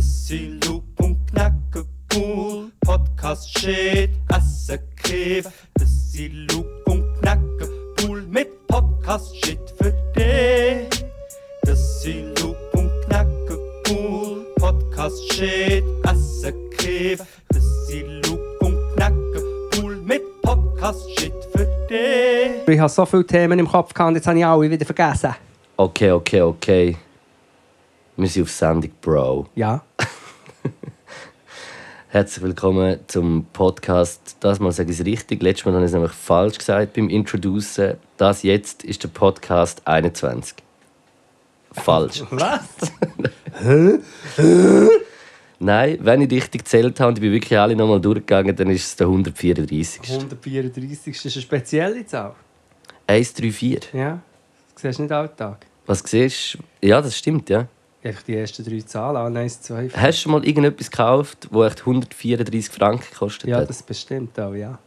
Sind Loop und Knacken cool. Podcast shit, Essen Kiff. Sind Loop und Knacken cool mit Podcast shit für dich. Sind Loop und Knacken cool. Podcast shit, Essen Kiff. Sind Loop und Knacken cool mit Podcast shit für dich. Ich habe so viele Themen im Kopf gehabt jetzt habe ich alle wieder vergessen. Okay, okay, okay. Wir sind auf Sendung, Bro. Ja. Herzlich willkommen zum Podcast. Das Mal sage ich es richtig. Letztes Mal habe ich es nämlich falsch gesagt beim Introducen. Das jetzt ist der Podcast 21. Falsch. Was? Nein, wenn ich richtig gezählt habe und ich bin wirklich alle nochmal durchgegangen, dann ist es der 134. 134 ist eine spezielle Zahl. 134. Ja. Das siehst du nicht alltag. Was siehst du? Ja, das stimmt, ja. Einfach die ersten drei Zahlen. Ah, 1, 2, 4. Hast du schon mal irgendetwas gekauft, das echt 134 Franken gekostet Ja, hat? das bestimmt auch, ja.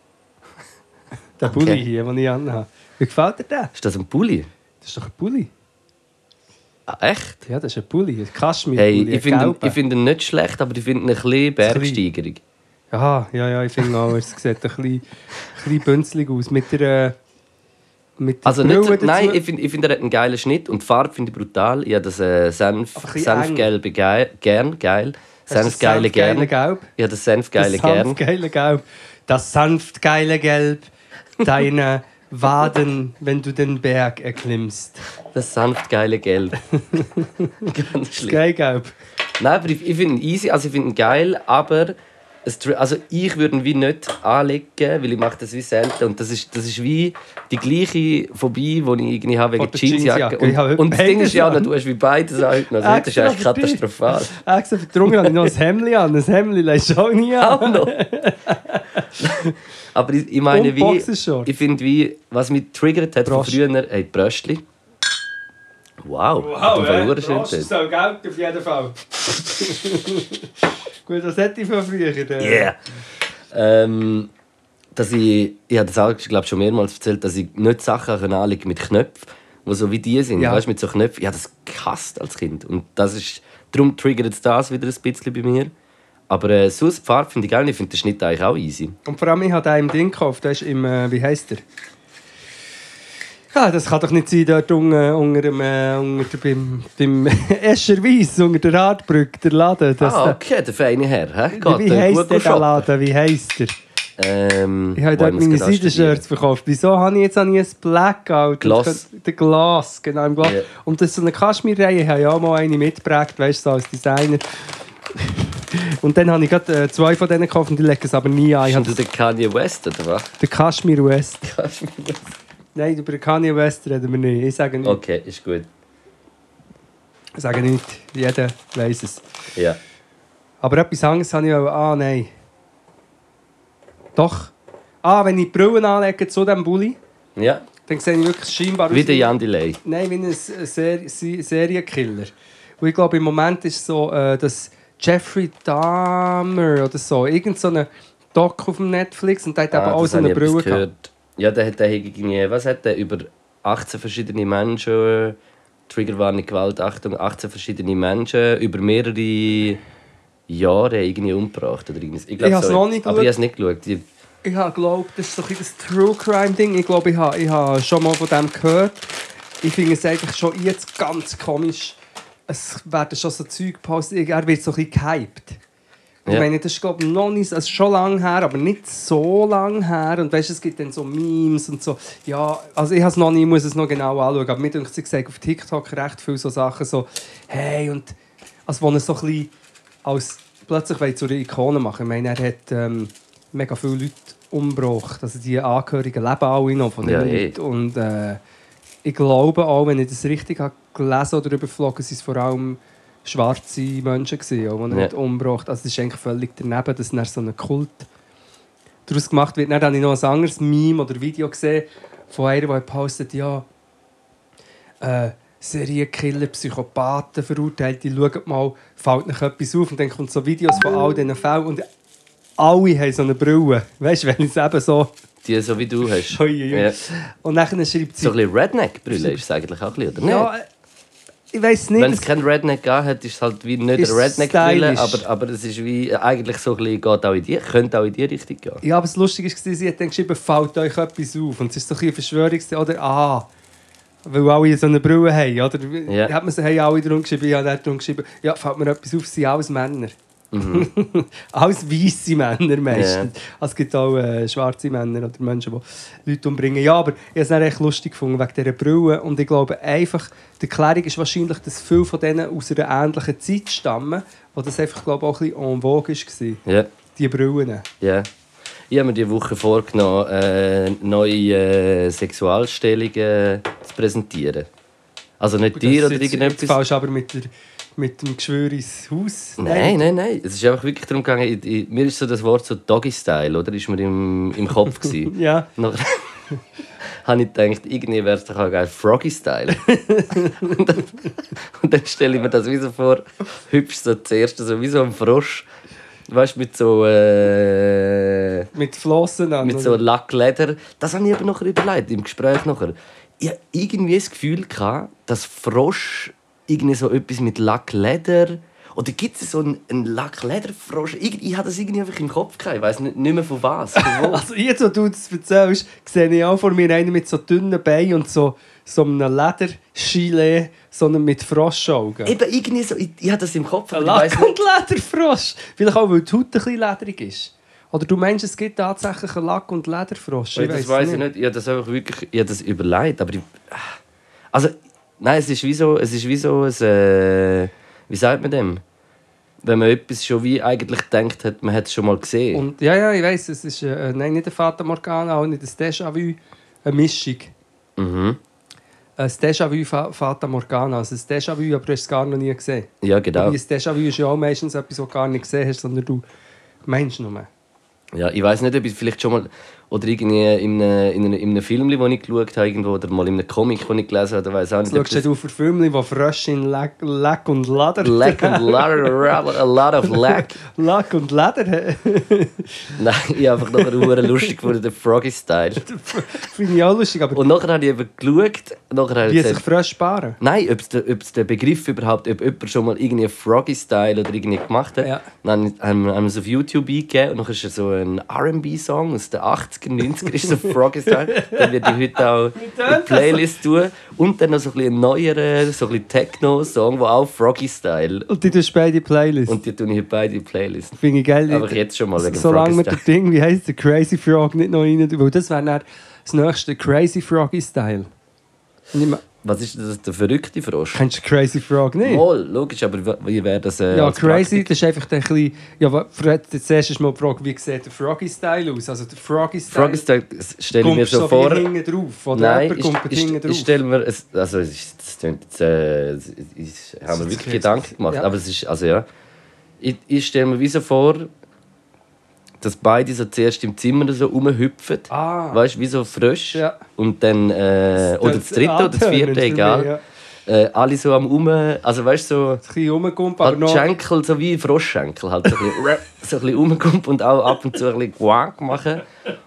Der Okay. Bulli hier, den ich anhabe. Wie gefällt dir der? Ist das ein Pulli? Das ist doch ein Bulli. Ah, echt? Ja, das ist ein Bulli. Ein Kaschmir-Bulli. Hey, ich finde ihn, find nicht schlecht, aber ich finde ihn ein bisschen Bergsteigerung. Aha, ja, ja, ich finde auch, es sieht ein bisschen, ein bisschen bünzlig aus. Mit der, mit Also nicht, so- nein, ich finde, ich find, er hat einen geilen Schnitt und die Farbe finde ich brutal. Ich habe das äh, Senf, Senfgelbe geil, gern, geil. Senfgeile gern. Gelb? Habe das Senfgeile das gern. sanftgeile Gelb. Das sanftgeile Gelb deiner Waden, wenn du den Berg erklimmst. Das sanftgeile Gelb. Ganz schlimm. Geil Gelb. Nein, aber ich, ich finde ihn easy, also ich finde ihn geil, aber also ich würde wie nicht anlegen, weil ich mache das wie selten und das ist, das ist wie die gleiche Phobie, die ich irgendwie habe wegen Jeansjacke. Und, heute und das Ding ist ja, du hast wie beides an. Also das ist eigentlich katastrophal. Extra Runge habe ich noch ein Hemd an. Ein Hemd lässt du auch nie an. noch. Aber ich, ich meine, wie, ich finde, wie, was mich triggert hat von früher, hey, die Bröstli. Wow, Wow, verdammt Prost, schön das soll Geld auf jeden Fall. Gut, das hätte ich von früher. Yeah. Ähm, dass ich, ich habe das auch glaub, schon mehrmals erzählt, dass ich nicht Sachen anlegen mit Knöpfen, die so wie die sind. Ja. Weißt, mit so Knöpfen. Ich habe das gehasst als Kind. Und das ist, darum triggert jetzt das wieder ein bisschen bei mir. Aber äh, sonst die Farbe finde ich geil. Ich finde den Schnitt eigentlich auch easy. Und vor allem, ich habe einen im Ding gekauft. Der ist im, äh, wie heisst der? Ja, das kann doch nicht sein, dort unten, unter dem, äh, unter beim, beim Escher Weiss, unter der Radbrücke, der Laden. Das, ah, okay, der feine Herr. Der, Geht, wie heisst der, der. Laden? Wie heisst der? Ähm, Ich habe dort meine? Seidenshirts verkauft. Wieso habe ich jetzt ich ein Blackout? Gloss. Der Glas, genau, im Glas. Ja. Und das ist so eine Kaschmirreihe, ich habe ja auch mal eine mitgeprägt, weißt du, so als Designer. Und dann habe ich gerade äh, zwei von denen gekauft und die legen es aber nie. Ich Bist habe du der Kanye West, oder was? den Kashmir West. Nein, über Kanye West reden wir nicht. Ich sage nicht. Okay, ist gut. Ich sage nicht. Jeder weiß es. Ja. Aber etwas anderes habe ich auch. Ah, nein. Doch. Ah, wenn ich die Brillen anlege zu diesem Bulli, Ja, dann sehe ich wirklich scheinbar wie der Jan Delay. Nein, wie ein Ser Se- Serienkiller. Und ich glaube, im Moment ist es so, äh, dass Jeffrey Dahmer oder so, irgend so eine Doc auf dem Netflix und der hat eben Ah, auch das so eine Brille gehabt. Ja, der hat der irgendwie, was hat der, über 18 verschiedene Menschen, Triggerwarnung, Gewalt, Achtung, 18 verschiedene Menschen über mehrere Jahre irgendwie umgebracht. Oder irgendwas. Ich, glaub, Ich hab's so noch nicht Aber ich habe es nicht geschaut. Ich, Ich habe geglaubt, das ist so ein das True Crime Ding. Ich glaube, ich habe, ich habe schon mal von dem gehört. Ich finde es eigentlich schon jetzt ganz komisch. Es werden schon so Zeug gepostet. Er wird so ein bisschen gehypt. Ich Ja. meine, das ist glaube ich, noch nicht, also schon lange her, aber nicht so lange her. Und weißt, es gibt dann so Memes und so. Ja, also ich habe es noch nie, muss es noch genau anschauen. Aber mir denkt sie gesagt auf TikTok recht viele so Sachen so, hey und also wo er so ein bisschen als plötzlich will zu einer Ikone machen. Ich meine, er hat ähm, mega viele Leute umgebracht. Also die Angehörigen leben alle noch von den Ja, eh. Leuten. Und äh, ich glaube auch, wenn ich das richtig habe gelesen oder überflogen, sind es vor allem schwarze Menschen gewesen, auch, die er Ja. umgebracht. Also es ist eigentlich völlig daneben, dass dann so ein Kult daraus gemacht wird. Dann habe ich noch ein anderes Meme oder Video gesehen von einer, die postet, ja, äh, Serienkiller, Psychopathen, Verurteilte, schaut mal, fällt noch etwas auf und dann kommt so Videos von all diesen Fällen und alle haben so eine Brille. Weißt du, wenn es eben so... die so wie du hast. Ui, ui. Ja. Und dann schreibt sie... So ein bisschen Redneck-Brille ist es eigentlich auch ein bisschen, oder nicht? äh, ich weiß Wenn nicht. es kein Redneck gegeben hat, ist es halt wie nicht ein redneck stylisch. aber, aber es ist wie eigentlich so ein bisschen, geht auch in die, könnte auch in die Richtung gehen. Ja, aber das Lustige war, sie hat dann geschrieben, fällt euch etwas auf. Und es ist so ein bisschen Verschwörungs... Oder, ah, weil alle so eine Brille haben, oder? Ja. Hat man sie haben alle drum geschrieben, ja, der hat drum geschrieben, ja, fällt mir etwas auf, es sind alles Männer. alles weisse Männer meistens. Also es gibt auch äh, schwarze Männer oder Menschen, die Leute umbringen. Ja, aber ich habe es echt lustig gefunden wegen dieser Brille. Und ich glaube einfach, die Erklärung ist wahrscheinlich, dass viele von denen aus einer ähnlichen Zeit stammen, wo das einfach, glaube ich, auch ein bisschen en vogue war, Ja, die Brillen. ja. Ich habe mir diese Woche vorgenommen, äh, neue äh, Sexualstellungen zu präsentieren. Also nicht dir oder irgendetwas. du aber mit, der, mit dem Geschwür ins Haus. Nein, nein, nein. Es ist einfach wirklich darum gegangen, ich, ich, mir ist so das Wort so Doggy-Style, oder? Ist mir im, im Kopf gewesen. Ja, Nachher habe ich gedacht, irgendwie wäre es doch auch geil, Froggy-Style. und, dann, dann stelle ich mir das wie so vor, hübsch so zuerst, so wie so ein Frosch. Weißt du, mit so, äh, mit Flossen an. mit so Lackleder. Das habe ich aber noch überlegt, im Gespräch nachher. Ich hatte irgendwie das Gefühl, gehabt, dass Frosch irgendwie so etwas mit Lackleder. Oder gibt es so einen, einen Lacklederfrosch? Ich, ich hatte das irgendwie einfach im Kopf gehabt. Ich weiß nicht, nicht mehr von was. Von. Also jetzt, wo du das erzählst, sehe ich auch vor mir einen mit so dünnen Beinen und so, so einem Ledergilet, sondern mit Froschaugen. Eben irgendwie so, ich, ich hatte das im Kopf, Ein ich Lack- und Lederfrosch. Vielleicht auch, weil die Haut ein bisschen lederig ist. Oder du meinst, es gibt tatsächlich einen Lack- und Lederfrosch? das weiss weiß ich nicht. Ich habe das einfach wirklich, ich habe das überlegt, aber ich, also nein, es ist wie so, es ist wie so ein, äh, wie sagt man dem? Wenn man etwas schon wie eigentlich denkt hat, man hat es schon mal gesehen. Und, ja, ja, ich weiss, es ist äh, nein, nicht ein Fata Morgana, auch nicht ein Déjà-vu, eine Mischung. mhm. Ein Déjà-vu Fa- Fata Morgana. Also ein Déjà-vu, aber du hast es gar noch nie gesehen. Ja, genau. Wie ein Déjà-vu ist ja auch meistens etwas, was du gar nicht gesehen hast, sondern du meinst nur. Ja, ich weiß nicht, ob ich vielleicht schon mal oder irgendwie in einem, in einem, in einem Film, den ich geschaut habe, irgendwo, oder mal in einem Comic, den ich gelesen habe, weiß auch nicht. Jetzt schaust du für Filme, die Frösche in Lack, Lack und Leder Lack and Ladder, a lot of lack. Lack und Leder Nein, ich habe einfach noch einen lustig gefunden, den Froggy-Style. finde ich auch lustig, aber Und nachher habe ich eben geschaut, nachher habe wie ich sich Frösche sparen. Nein, ob es der, ob es der Begriff überhaupt, ob jemand schon mal irgendwie Froggy-Style oder irgendwie gemacht hat. Ja. Dann haben wir haben wir es auf YouTube eingegeben und dann ist so ein R&B-Song aus den 80er, 90er, ist so Froggy-Style. Dann werde ich heute auch eine Playlist tun. Und dann noch so ein bisschen neueren, so ein bisschen Techno-Song, der auch Froggy-Style. Und die tust du beide Playlist. Und die tue ich heute beide Playlist. Finde ich geil. Aber jetzt schon mal wegen Solange Froggy-Style. das Ding, wie heisst der Crazy Frog, nicht noch rein weil das wäre dann das nächste Crazy ich meine, Was ist das, der verrückte Frosch? Kennst du Crazy Frog nicht? Mal, logisch, aber wie- wäre das äh, Ja, crazy, das ist einfach ein bisschen... Ja, wa- Fred, jetzt erst ist mal die Frage, wie sieht der Froggy-Style aus? Also der Froggy-Style... Froggy-Style stelle ich mir kommst so vor... hinten drauf, oder Nein, ich, ich, ich, stelle mir, also es ist- das klingt jetzt, äh, ich habe mir wirklich Gedanken gemacht, ja. aber es ist, also ja, ich, ich stelle mir wie so vor, dass beide so zuerst im Zimmer so rumhüpfen, Ah. weißt du, wie so frisch, Ja. und dann, äh, oder das dritte oder das vierte, egal, ja. äh, alle so am um, also weißt du, so, Ein bisschen rumgumpen, aber noch... Schenkel, so wie Froschschenkel, halt so ein bisschen, so ein bisschen rumkommt und auch ab und zu ein bisschen Quack machen.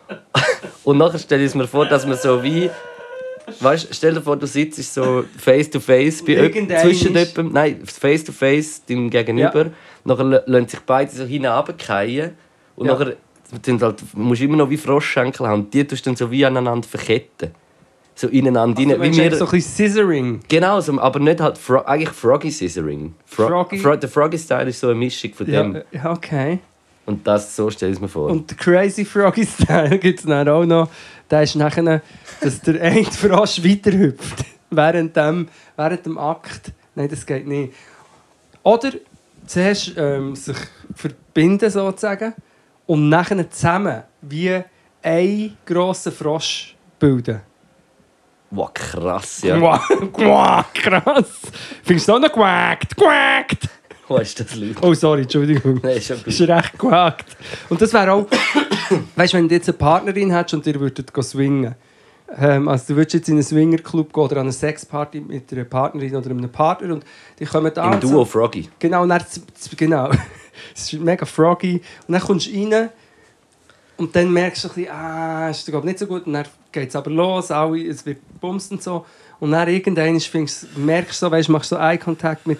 Und nachher stelle ich es mir vor, dass man so wie. Weißt, stell dir vor, du sitzt so face to face bei zwischen jemandem, nein, face to face deinem Gegenüber. Nachher lö- lassen sich beide so hinabfallen und Ja. nachher halt, musst du immer noch wie Froschschenkel haben. Die tust du dann so wie aneinander verketten. So ineinander Also, rein. Wie wir, so ein bisschen Scissoring. Genau, so, aber nicht halt Fro eigentlich Froggy Scissoring. Fro Froggy? Fro der Froggy Style ist so eine Mischung von dem. ja, okay. Und das so stelle ich es mir vor. Und der Crazy Froggy Style gibt es dann auch noch. Der ist nachher, dass der eine Frosch weiterhüpft. während, dem, während dem Akt. Nein, das geht nicht. Oder zuerst ähm, sich verbinden sozusagen und nachher zusammen wie ein grosser Frosch bilden. wow, krass, ja. Quack, krass. Findest du auch noch quackt, quackt? Wo ist das laut? Oh, sorry, Entschuldigung. Nein, ist ist recht gewagt. Und das wäre auch, weißt du, wenn du jetzt eine Partnerin hättest und ihr würdet swingen. Ähm, also du würdest jetzt in einen Swingerclub gehen oder an eine Sexparty mit einer Partnerin oder einem Partner und die kommen da Im und so- Duo Froggy. Genau, und dann, genau. es ist mega froggy. Und dann kommst du rein und dann merkst du ein bisschen, ah, ist glaub, nicht so gut. Und dann geht es aber los, alle, es wird bumst und so. Und dann irgendwann findest, merkst du so, weißt, machst so Eye-Contact mit,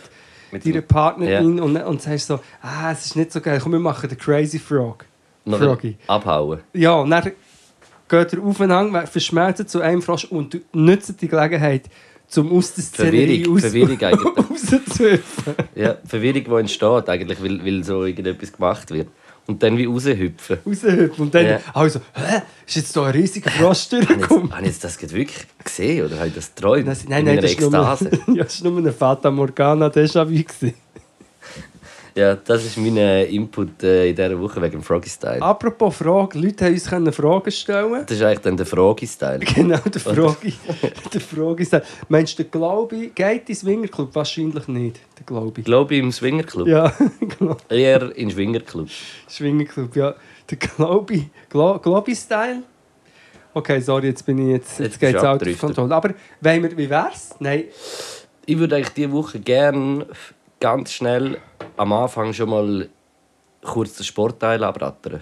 Mit deiner Partnerin und, und sagst so, ah, es ist nicht so geil, komm, wir machen den Crazy Frog. Froggy. abhauen. Ja, und dann geht er aufeinander, verschmelzt zu einem Frosch und du nutzt die Gelegenheit, um aus der Szenerie Verwirrung, Verwirrung eigentlich. Ja, Verwirrung, die entsteht, eigentlich, weil, weil so irgendetwas gemacht wird. Und dann wie raushüpfen. Raushüpfen. Und dann Ja. also, hä, ist jetzt da ein riesiger Frosch durchgekommen? habe ich jetzt das wirklich gesehen oder habe ich das geträumt? Nein, nein, In nein, das ist, nur, ja, das ist nur eine Fata Morgana Déjà-vu. Ja, das ist mein äh, Input äh, in dieser Woche wegen dem Froggy-Style. Apropos Frage, Leute haben uns können Fragen stellen. Das ist eigentlich dann der Froggy-Style. Genau, der Frage. der ist, meinst du, der Glaube geht ins Swingerclub? Wahrscheinlich nicht, der Glaube. Glaube im Swingerclub. Ja, genau. Eher im Swingerclub. Swingerclub, ja. Der Glaube, Glo Globi-Style. Okay, sorry, jetzt bin ich jetzt, jetzt Jetzt geht es bist du out of control. Aber wir, wie wär's? Nein, Ich würde eigentlich diese Woche gerne ganz schnell am Anfang schon mal kurz den Sportteil abrattern.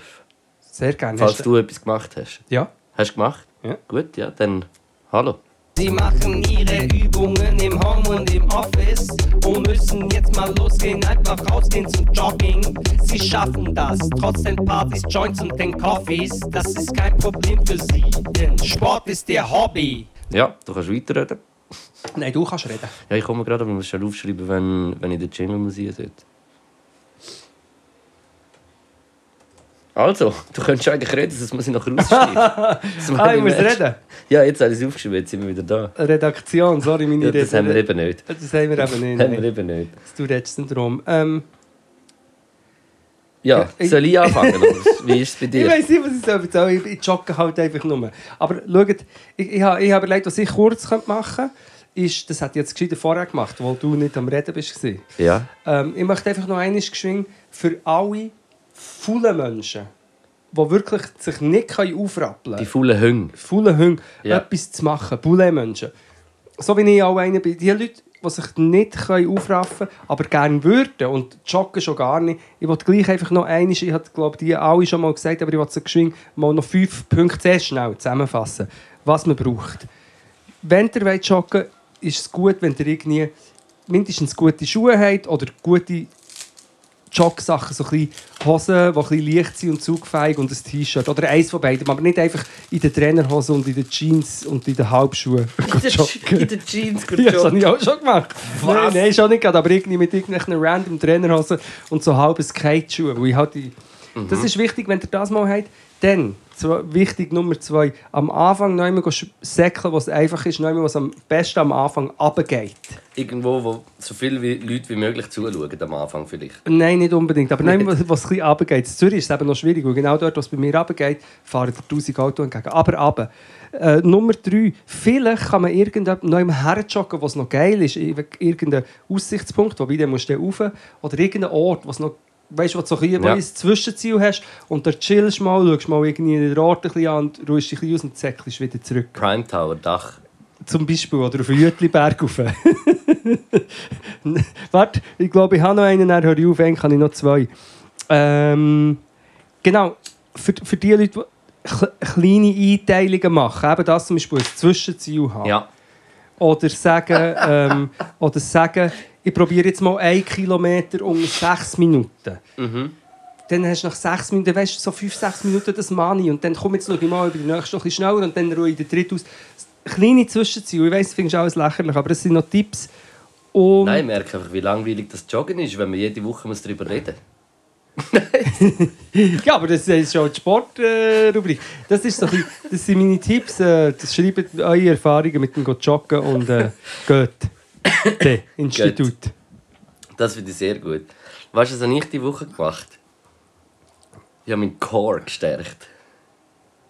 sehr gerne. Falls Hast du etwas gemacht hast. Ja. Hast du gemacht? Ja. Gut, ja, dann hallo. Sie machen ihre Übungen im Home und im Office und müssen jetzt mal losgehen, einfach rausgehen zum Jogging. Sie schaffen das, trotz den Partys, Joints und den Coffees. Das ist kein Problem für sie, denn Sport ist ihr Hobby. Ja, du kannst weiterreden. Nein, du kannst reden. Ja, ich komme gerade, aber ich muss schnell aufschreiben, wenn, wenn ich den Jingle muss sollte. Also, du könntest eigentlich reden, das muss ich noch rausschreiben. Das Ah, ich muss reden. Ja, jetzt habe ich es aufgeschrieben, jetzt sind wir wieder da. Redaktion, sorry, meine Ja, das Rede- haben wir eben nicht. Das haben wir eben nicht. Haben wir eben nicht. Das du redest nicht drum. Ähm, Ja, ich- soll ich anfangen? Wie ist es bei ich dir? weiß nicht, was ich soll erzählen. Ich, ich jogge halt einfach nur. Aber schaut, ich, ich, habe, ich habe überlegt, was ich kurz machen könnte. Ist, das hat jetzt gescheiter vorher gemacht, weil du nicht am Reden bist. Ja. Ähm, ich möchte einfach noch einmal geschwingen für alle faulen Menschen, die wirklich sich nicht aufrappeln Die können, faulen Hunde. faulen Hunde, Ja. etwas zu machen, Bullen-Menschen. So wie ich auch einer bin. Die Leute, die sich nicht aufraffen können, aber gerne würden und joggen schon gar nicht. Ich wollte gleich einfach noch einmal, ich glaube die alle schon mal gesagt, aber ich wollte so geschwind mal noch fünf Punkte sehr schnell zusammenfassen, was man braucht. Wenn ihr joggen wollt, ist es gut, wenn ihr irgendwie mindestens gute Schuhe habt oder gute Jogsachen, so ein bisschen Hosen, die ein bisschen leicht sind und zugfähig und ein T-Shirt. Oder eins von beiden, aber nicht einfach in den Trainerhosen und in den Jeans und in den Halbschuhen joggen. In den Jeans gut Ja, das habe ich auch schon gemacht. Was? Nein, nein, schon nicht aber irgendwie mit irgendwelchen random Trainerhosen und so halben Skate-Schuhen. ich halt die... Das ist wichtig, wenn ihr das mal habt. Dann, zwei, wichtig Nummer zwei, am Anfang noch einmal säckeln, was einfach ist, noch einmal, was am besten am Anfang runtergeht. Irgendwo, wo so viele wie Leute wie möglich zuschauen am Anfang vielleicht. Nein, nicht unbedingt. Aber nein, was, was ein bisschen runtergeht. In Zürich ist es eben noch schwierig, weil genau dort, wo es bei mir runtergeht, fahren 1000 Autos entgegen. Aber runter. Äh, Nummer drei. Vielleicht kann man irgendjemand noch einmal herjoggen, was noch geil ist. Ir- Irgendein Aussichtspunkt, wobei dann musst du dann rauf. Oder irgendein Ort, was noch Weißt du, wo du so ein, Ja. du ein Zwischenziel hast und da chillst mal, schaust mal irgendwie den Ort ein bisschen an und ruhst dich ein bisschen aus und zäckelst wieder zurück. Prime Tower, Dach. Zum Beispiel, oder auf den Jütliberg rauf. Warte, ich glaube, ich habe noch einen, dann höre ich auf, einen kann ich noch zwei. Ähm, genau, für, für die Leute, die kle- kleine Einteilungen machen, eben das zum Beispiel ein Zwischenziel haben. Ja. Oder sagen, ähm, oder sagen ich probiere jetzt mal einen Kilometer unter sechs Minuten. Dann hast du nach sechs Minuten, weißt du, so fünf, sechs Minuten das Money. Und dann komm jetzt ich mal über die nächste ein bisschen schneller und dann ruhe ich den dritten aus. Kleine Zwischenziele, ich weiss, das findest du alles lächerlich, aber es sind noch Tipps. Um, Nein, ich merke einfach, wie langweilig das Joggen ist, wenn man jede Woche muss darüber reden Ja, aber das ist schon die Sportrubrik. Das, ist so ein bisschen- das sind meine Tipps. Äh, das schreibt eure Erfahrungen mit dem Joggen und äh, Goethe Institut. Das finde ich sehr gut. Weißt du, was habe ich diese Woche gemacht? Ich habe meinen Core gestärkt.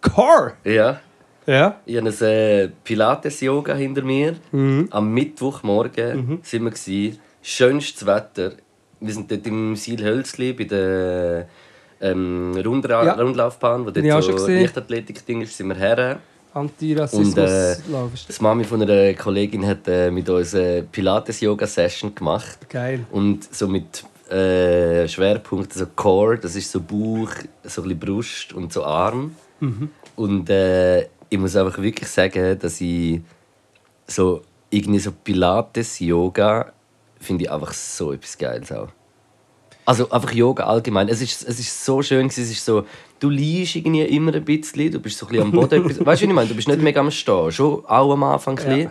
Car! Ja. Ja. Ich habe ein äh, Pilates-Yoga hinter mir. Mhm. Am Mittwochmorgen sind wir. Gewesen. Schönstes Wetter. Wir sind dort im Silhölzli bei der ähm, Rundra Ja. Rundlaufbahn, wo dort schon so gesehen. Leichtathletik-Ding ist, sind wir her. Antirassismus Und, äh, laufst. Die Mami von einer Kollegin hat äh, mit uns eine Pilates-Yoga-Session gemacht. Geil. Und so mit äh, Schwerpunkten, so Core, das ist so Bauch, so ein bisschen Brust und so Arm. Und äh, ich muss einfach wirklich sagen, dass ich so irgendwie so Pilates, Yoga, finde ich einfach so etwas Geiles auch. Also einfach Yoga allgemein. Es ist, es ist so schön, es ist so, du liegst irgendwie immer ein bisschen, du bist so ein bisschen am Boden. weißt du, was ich meine? Du bist nicht mega am Stehen, schon auch am Anfang ein bisschen. Ja.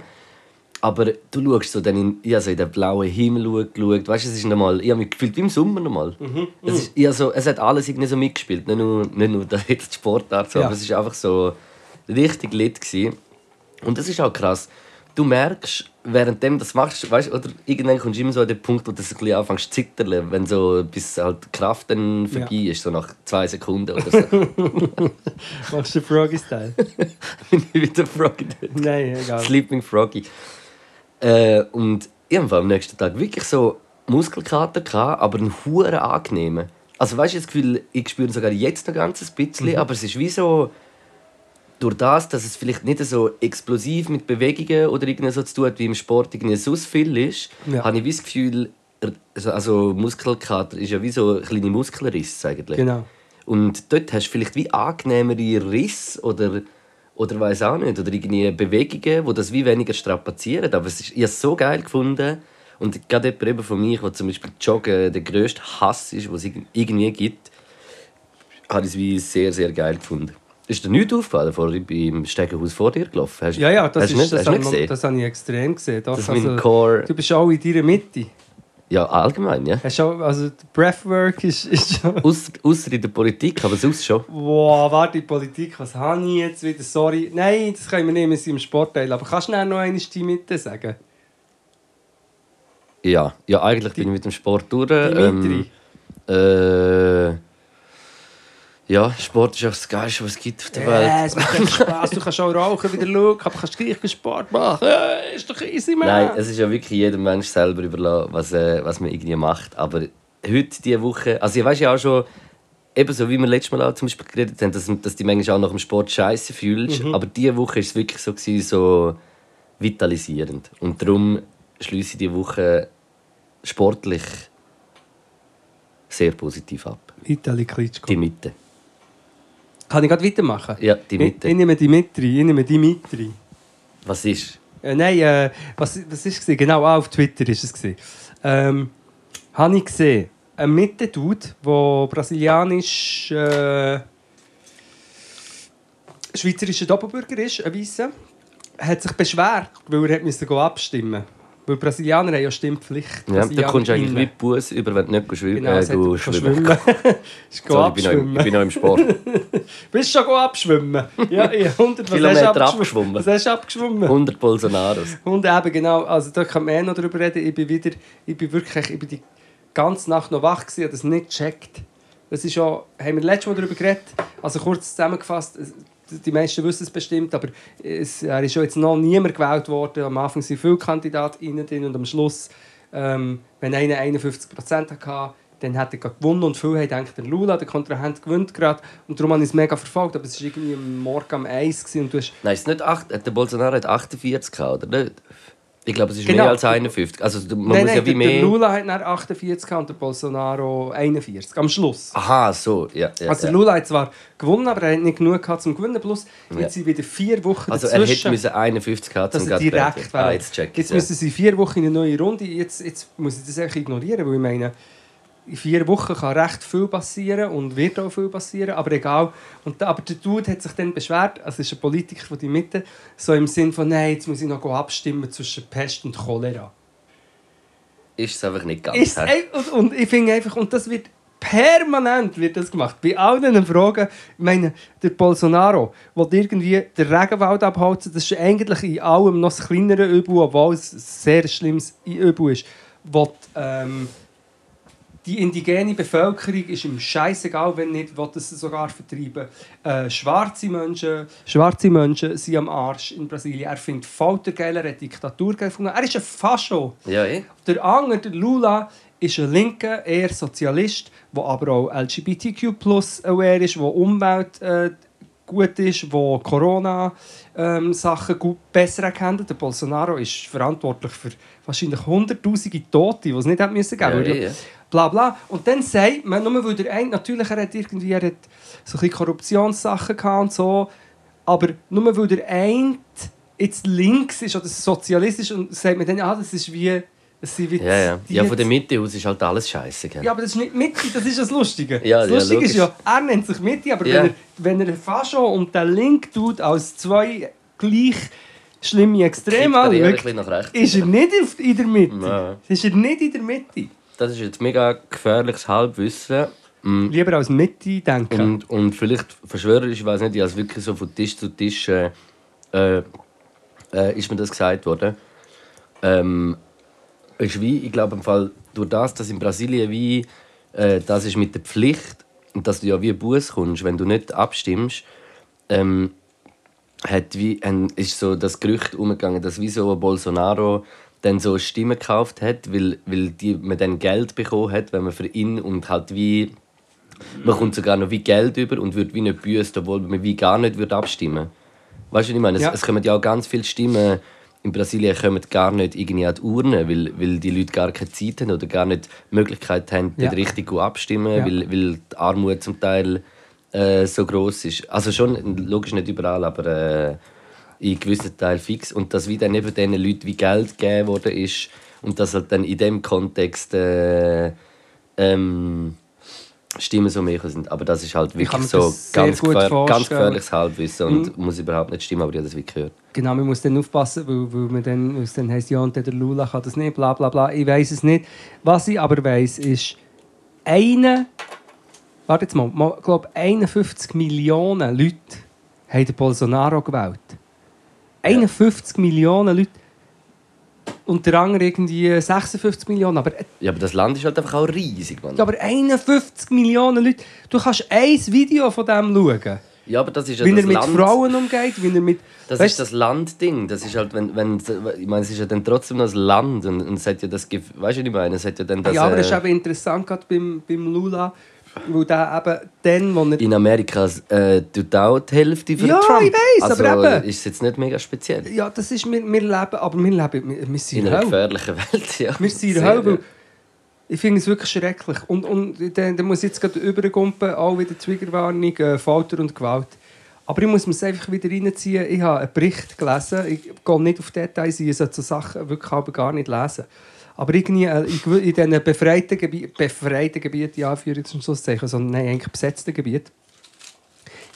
Aber du schaust so dann in, ich habe so in den blauen Himmel geschaut. Weißt du, es ist normal. Ich habe mich gefühlt wie im Sommer nochmal. Es, ist, ich habe so, es hat alles irgendwie so mitgespielt. Nicht nur, nicht nur der Sportart, so, Ja. aber es war einfach so richtig lit. Gewesen. Und das ist auch krass. Du merkst, währenddem das machst, weißt, oder irgendwann kommst du immer so an den Punkt, wo du so ein bisschen anfängst zu zittern, wenn so, bis halt die Kraft dann vorbei ist, so nach zwei Sekunden oder so. Machst du Froggy-Style? Bin ich wieder Froggy. Nein, egal. Sleeping Froggy. Äh, und ich habe am nächsten Tag wirklich so Muskelkater, gehabt, aber einen huren angenehmen. Also weißt du, das Gefühl, ich spüre sogar jetzt noch ganz ein bisschen, aber es ist wie so durch das, dass es vielleicht nicht so explosiv mit Bewegungen oder irgendwie so zu tun hat, wie im Sport irgendwie so viel ist, Ja. habe ich wie das Gefühl, also- also Muskelkater ist ja wie so kleine Muskelrisse eigentlich. Genau. Und dort hast du vielleicht wie angenehmere Risse oder, oder weiß auch nicht, oder irgendwie Bewegungen, die das wie weniger strapazieren. Aber es ist, ich habe es so geil gefunden. Und gerade jemand eben von mir, wo zum Beispiel Joggen der grösste Hass ist, was es irgendwie gibt, habe ich es wie sehr, sehr geil gefunden. Ist dir nichts aufgefallen, vor ich bin im Stegenhaus vor dir gelaufen? Hast, Ja, ja, das, hast ist, nicht, das, habe gesehen? das habe ich extrem gesehen. Doch, Das ist mein also, Core. Du bist auch in deiner Mitte. Ja, allgemein, ja. Hast auch, also, die Breathwork ist, ist schon... Ausser in der Politik, aber sonst schon. Wow, warte, die Politik, was habe ich jetzt wieder? Sorry. Nein, das können wir nicht, wir sind im Sportteil. Aber kannst du noch einmal die Mitte sagen? Ja, ja eigentlich bin ich mit dem Sport durch. Dimitri. Ähm, äh, ja, Sport ist auch das Geilste, was es gibt auf der Ja, Welt. es macht echt Spaß. Du kannst auch rauchen, wieder schauen, aber kannst gleich keinen Sport machen. Ja, ist doch easy, man. Nein, es ist ja wirklich jedem Mensch selber überlassen, was, äh, was man irgendwie macht. Aber heute, diese Woche, also ich weiß ja auch schon, ebenso wie wir letztes Mal auch zum Beispiel geredet haben, dass, dass die manchmal auch nach dem Sport scheiße fühlst. Aber diese Woche war es wirklich so, gewesen, so vitalisierend. Und darum schließe ich diese Woche sportlich sehr positiv ab. Vitali Klitschko. Die Mitte. Kann ich gerade weitermachen? Ja, die Ich, ich nehme Dimitri. Ich nehme Dimitri. Was ist? Äh, nein, äh, was, was ist es? Genau, auch auf Twitter ist es. Ähm, habe ich gesehen. Ein Mitte-Dude, der brasilianisch äh, schweizerischer Doppelbürger ist, ein Weisser, hat sich beschwert, weil er hat abstimmen Weil Brasilianer haben ja Stimmpflicht. Ja, du kommst eigentlich wie. Bus über, wenn du nicht schwimmen Genau, äh, du schwimmen gehen Sorry, ich bin, noch ich bin noch im Sport. Bist du schon abschwimmen? Ja, ja 100 was Kilometer abgeschwommen. Was hast du abgeschwommen? 100 Bolsonaros. Und eben genau, also da kann man eh noch darüber reden. Ich bin wieder, ich bin wirklich, ich bin die ganze Nacht noch wach gewesen, habe das nicht gecheckt. Das ist schon, haben wir letztes Mal darüber geredet. Also kurz zusammengefasst, die meisten wissen es bestimmt, aber es er ist schon jetzt noch niemand gewählt worden. Am Anfang sind viele Kandidatinnen drin und am Schluss, ähm, wenn einer 51 Prozent hatte, dann hat er gewonnen und viele haben gedacht, der Lula, der Kontrahent, gewinnt gerade. Und darum habe ich es mega verfolgt, aber es war irgendwie am Morgen um 1 gewesen und du hast Nein, ist nicht acht, der Bolsonaro hat 48 gehabt, oder nicht? Ich glaube, es ist Genau. mehr als 51. Also man nein, muss nein, ja wie der, der mehr... Lula hat nach 48 gehabt und der Bolsonaro 41. Am Schluss. Aha, so, ja. ja, also der ja. Lula hat zwar gewonnen, aber er hat nicht genug gehabt zum Gewinnen. Plus jetzt sind wieder vier Wochen Also er hätte dazwischen. müssen 51 haben, dass zum er gerade direkt werden. Ah, jetzt check Jetzt ja. müssen sie vier Wochen in eine neue Runde. Jetzt, jetzt muss ich das einfach ignorieren, weil ich meine, in vier Wochen kann recht viel passieren und wird auch viel passieren, aber egal. Und, aber der Dude hat sich dann beschwert, also es ist ein Politiker von die Mitte, so im Sinn von, nein, jetzt muss ich noch abstimmen zwischen Pest und Cholera. Ist es einfach nicht ganz. Ist ein- und, und ich finde einfach, und das wird permanent wird das gemacht. Bei all diesen Fragen, ich meine, der Bolsonaro, der irgendwie den Regenwald abholzen, das ist eigentlich in allem noch das kleinere Übel, obwohl es ein sehr schlimmes Übel ist. Will, ähm, die indigene Bevölkerung ist ihm scheißegal, wenn nicht, will es sogar vertreiben. Äh, schwarze Menschen, schwarze Menschen sind am Arsch in Brasilien. Er findet Folter geil, er hat Diktatur gefunden. Er ist ein Fascho. Ja, eh. Der andere, der Lula, ist ein Linker, eher Sozialist, der aber auch LGBTQ aware ist, der Umwelt äh, gut ist, der Corona-Sachen gut besser erkennt. Der Bolsonaro ist verantwortlich für wahrscheinlich hunderttausende Tote, die es nicht hätte müssen geben Ja, ja. Bla bla. Und dann sagt man, nur weil der eine, natürlich, er hat irgendwie er hat so ein bisschen Korruptionssachen gehabt und so, aber nur weil der eine jetzt links ist oder sozialistisch und sagt man dann, ah, das ist wie... Das sind wie Ja, ja. die Ja, von der Mitte aus ist halt alles scheiße. Ja, aber das ist nicht Mitte, das ist das Lustige. Ja, das ja, Lustige ist ja, er nennt sich Mitte, aber Ja. wenn, er, wenn er Fascho und den Link tut als zwei gleich schlimme Extreme anschaut, bisschen nach rechts. ist er nicht in der Mitte. Ja. Ist er nicht in der Mitte. Das ist jetzt mega gefährliches Halbwissen. Mm, Lieber als Mitte denken. Und, und vielleicht verschwörerisch, ich weiß nicht, ich es wirklich so von Tisch zu Tisch äh, äh, äh, ist mir das gesagt worden. Ähm, ist wie, ich glaube im Fall, durch das, dass in Brasilien wie äh, das ist mit der Pflicht und dass du ja wie Buß kommst, wenn du nicht abstimmst, ähm, hat wie ein, ist so das Gerücht umgegangen, dass wie so Bolsonaro dann so Stimmen gekauft hat, weil, weil die, man dann Geld bekommen hat, wenn man für ihn und halt wie man kommt sogar noch wie Geld über und wird wie nicht büßt, obwohl man wie gar nicht wird abstimmen. Weißt du, was ich meine? Es, Ja. es kommen ja auch ganz viele Stimmen in Brasilien kommen gar nicht irgendwie an die Urne, weil, weil die Leute gar keine Zeit haben oder gar nicht die Möglichkeit haben, Ja. richtig gut abstimmen, Ja. weil, weil die Armut zum Teil äh, so groß ist. Also schon, logisch nicht überall, aber äh, in gewissen Teilen fix. Und dass wie dann eben diesen Leuten wie Geld gegeben worden ist und dass halt dann in dem Kontext äh, ähm, Stimmen so mehr sind. Aber das ist halt wirklich so ganz, gefähr ganz vorstellen. Mhm. gefährliches Halbwissen und muss überhaupt nicht stimmen, aber ich habe das wie gehört. Genau, man muss dann aufpassen, weil, weil man dann, weil es dann heisst, ja, und der Lula kann das nicht, bla bla bla. Ich weiß es nicht. Was ich aber weiß, ist, eine, warte jetzt mal, ich glaube 51 Millionen Leute haben den Bolsonaro gewählt. 51 Millionen Leute. Unter anderem irgendwie 56 Millionen. Aber, Ja, aber das Land ist halt einfach auch riesig, Mann. ja, aber 51 Millionen Leute. Du kannst ein Video von dem schauen. Ja, aber das ist ja wie das er mit Land. Frauen umgeht, wie er mit... Das Weißt ist das Landding. Das ist halt, wenn, wenn, ich meine, es ist ja dann trotzdem noch das Land und, und es hat ja das, weißt du, was ich meine? Es hat ja dann das. ja, aber es ist äh, eben interessant gerade beim, beim Lula, weil der eben dann, wo er... in Amerika äh, tut auch die Hälfte für Ja, Trump. ich weiss, also, aber eben. ist es jetzt nicht mega speziell. Ja, das ist... Wir, wir leben... Aber wir leben... Wir, wir sind In in einer gefährlichen Welt, ja. Wir sind in der Hölle, ja. Ich finde es wirklich schrecklich. Und, und dann, dann muss ich jetzt gerade übergumpen, auch wieder Triggerwarnung, äh, Folter und Gewalt. Aber ich muss mir einfach wieder reinziehen. Ich habe einen Bericht gelesen. Ich gehe nicht auf Details ein, ich sollte so Sachen wirklich aber gar nicht lesen. Aber irgendwie äh, in diesen befreiten Gebieten, befreiten Gebieten, ja, Anführungs- und Schlusszeichen, sondern nein, eigentlich besetzten Gebieten,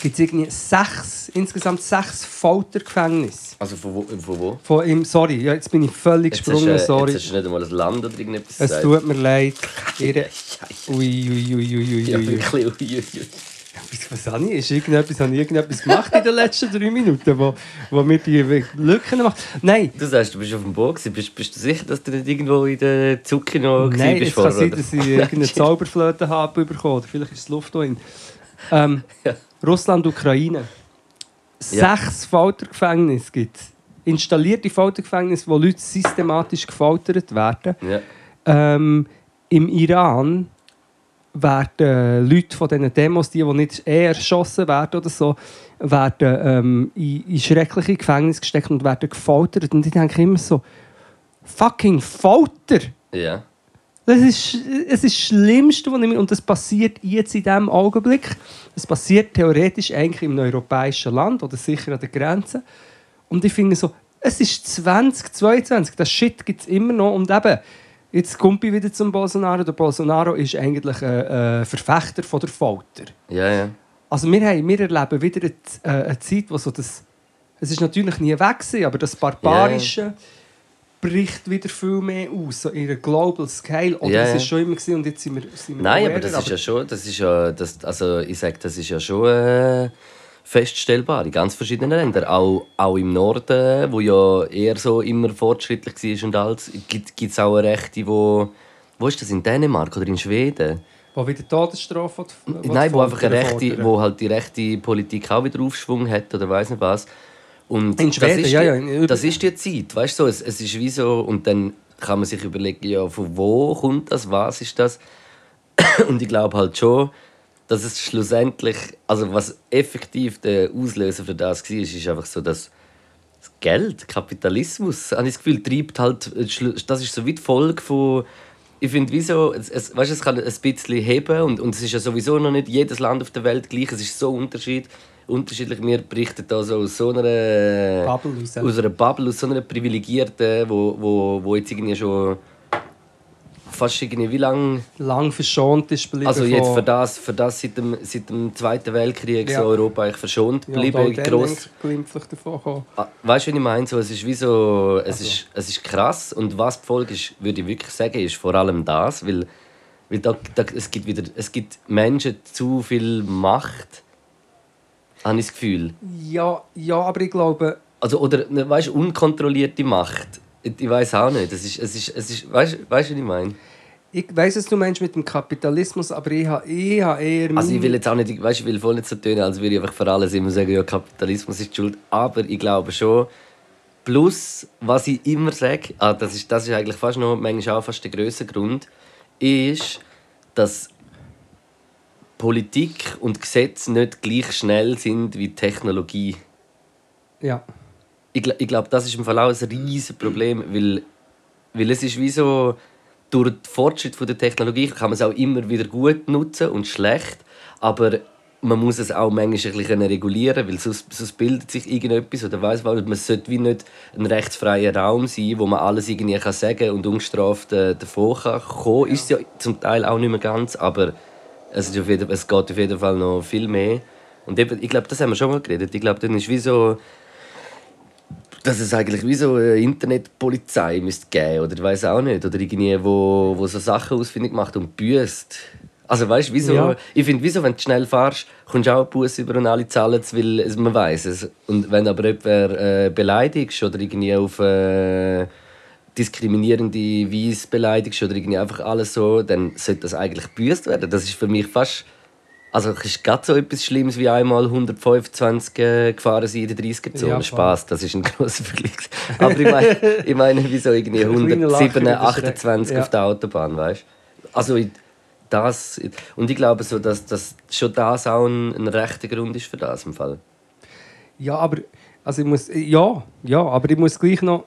gibt es irgendwie sechs, insgesamt sechs Foltergefängnisse. Also von wo? Von wo? Von ihm, sorry, ja, jetzt bin ich völlig Jetzt gesprungen, hast, äh, sorry. Jetzt hast du nicht einmal ein Land oder irgendetwas Es gesagt. tut mir leid. Ihre... Scheiße. Ui, ui, ui, ui, ui, Ja, ui. wirklich. Ui, ui, ui. Was, habe ich? Ist irgendetwas, habe ich irgendetwas gemacht in den letzten drei Minuten, wo, wo mir die Lücken macht? Nein, Du sagst, du bist auf dem Boot. Bist, bist du sicher, dass du nicht irgendwo in der Zucki noch nein bist es kann sein, dass ich irgendeine Zauberflöte habe bekommen. Oder vielleicht ist die Luft drin. Ähm, Ja. Russland, Ukraine. Ja. Sechs Foltergefängnisse gibt es. Installierte Foltergefängnisse, wo Leute systematisch gefoltert werden. Ja. Ähm, Im Iran werden Leute von diesen Demos, die, die nicht eher erschossen werden oder so, werden ähm, in, in schreckliche Gefängnisse gesteckt und werden gefoltert. Und ich denke immer so, fucking Folter! ja. Das ist, es ist das Schlimmste, was ich. Und das passiert jetzt in diesem Augenblick. Es passiert theoretisch eigentlich im europäischen Land oder sicher an der Grenze. Und ich finde so, es ist 2022, das Shit gibt es immer noch. Und eben, jetzt kommt ich wieder zum Bolsonaro. Der Bolsonaro ist eigentlich ein äh, Verfechter von der Folter. Ja, ja. Also wir, haben, wir erleben wieder eine, äh, eine Zeit, wo so das... Es ist natürlich nie weg, gewesen, aber das Barbarische bricht wieder viel mehr aus, so in einer Global Scale. Oder Ja, es ja. ist schon immer gewesen, und jetzt sind wir, sind wir Nein, aber das ist ja schon, das ist ja, das, also ich sage, das ist ja schon äh, feststellbar in ganz verschiedenen Ländern. Auch, auch im Norden, wo ja eher so immer fortschrittlich war und alles, gibt es auch eine Rechte, wo, wo ist das, in Dänemark oder in Schweden? Wo wieder Todesstrafe will- will Nein, wo einfach eine rechte, wo halt die rechte Politik auch wieder Aufschwung hat oder weiß nicht was. Und In Schweden, das ist ja, die, ja, Das ist die Zeit, weißt du? So, es, es ist wie so und dann kann man sich überlegen, ja, von wo kommt das, was ist das? Und ich glaube halt schon, dass es schlussendlich, also was effektiv der Auslöser für das war, ist einfach so, dass das Geld, Kapitalismus, habe ich das Gefühl, treibt halt, das ist so wie die Folge von, ich finde, wieso, es, es, weißt, es kann ein bisschen heben und, und es ist ja sowieso noch nicht jedes Land auf der Welt gleich, es ist so ein Unterschied, unterschiedlich. Wir berichten da so aus so einer Bubble aus einer Bubble, aus so einer privilegierten, wo, wo, wo jetzt irgendwie schon fast irgendwie wie lange Lang verschont ist geblieben also jetzt für das, für das seit dem, seit dem Zweiten Weltkrieg Ja. so Europa eigentlich verschont ja, geblieben. dann gross, glimpflich davon gekommen. Ah, Weißt du, was ich meine? So, es ist wie so, es, Also. ist, es ist krass und was die Folge ist, würde ich wirklich sagen, ist vor allem das, weil, weil da, da, es, gibt wieder, es gibt Menschen zu viel Macht, habe ich das Gefühl. Ja, ja, aber ich glaube, Also, oder, ne, weißt du, unkontrollierte Macht. Ich, weiß auch nicht. Es ist, es ist, es ist, weißt du, was ich meine? ich weiß, was du meinst mit dem Kapitalismus, aber ich habe, ich habe eher... Also ich will jetzt auch nicht, weißt, ich will voll nicht so tönen, als würde ich einfach für alles immer sagen, ja, Kapitalismus ist die schuld. Aber ich glaube schon, plus, was ich immer sage, ah, das, ist, das ist eigentlich fast noch manchmal auch fast der grösste Grund, ist, dass Politik und Gesetze nicht gleich schnell sind wie Technologie. Ja. Ich, ich glaube, das ist im Fall auch ein riesiges Problem, weil, weil es ist wie so, durch den Fortschritt der Technologie kann man es auch immer wieder gut nutzen und schlecht, aber man muss es auch manchmal ein bisschen regulieren, weil sonst, sonst bildet sich irgendetwas oder weiss man, man sollte wie nicht ein rechtsfreier Raum sein, wo man alles irgendwie kann sagen und ungestraft äh, davon kann kommen. Ist es ja zum Teil auch nicht mehr ganz, aber es, ist auf jeden, es geht auf jeden Fall noch viel mehr. Und eben, ich glaube, das haben wir schon mal geredet. Ich glaube, dann ist wie so dass es eigentlich wie so eine Internetpolizei müsste geben oder ich weiß auch nicht oder irgendwie wo, wo so Sachen ausfindig macht und büßt. Also weißt du, wieso? Ja. Ich finde, wieso, wenn du schnell fahrst, kommst du auch Bus über und alle zahlen es, weil es, man weiß es. Und wenn aber jemand äh, beleidigst oder irgendwie auf äh, diskriminierende Weise beleidigst oder irgendwie einfach alles so, dann sollte das eigentlich gebüßt werden. Das ist für mich fast also es ist gerade so etwas Schlimmes wie einmal 125 äh, gefahren sein in der 30er-Zone. Ja. Spaß, das ist ein grosser Vergleich. Aber ich meine, ich meine wieso irgendwie Ein kleiner Lacher 107, in der 28 Schreck. auf der Autobahn, weißt Also ich- das... Und ich glaube so, dass, dass schon das auch ein, ein rechter Grund ist für das im Fall. Ja, aber also ich muss, ja, ja, aber ich muss gleich noch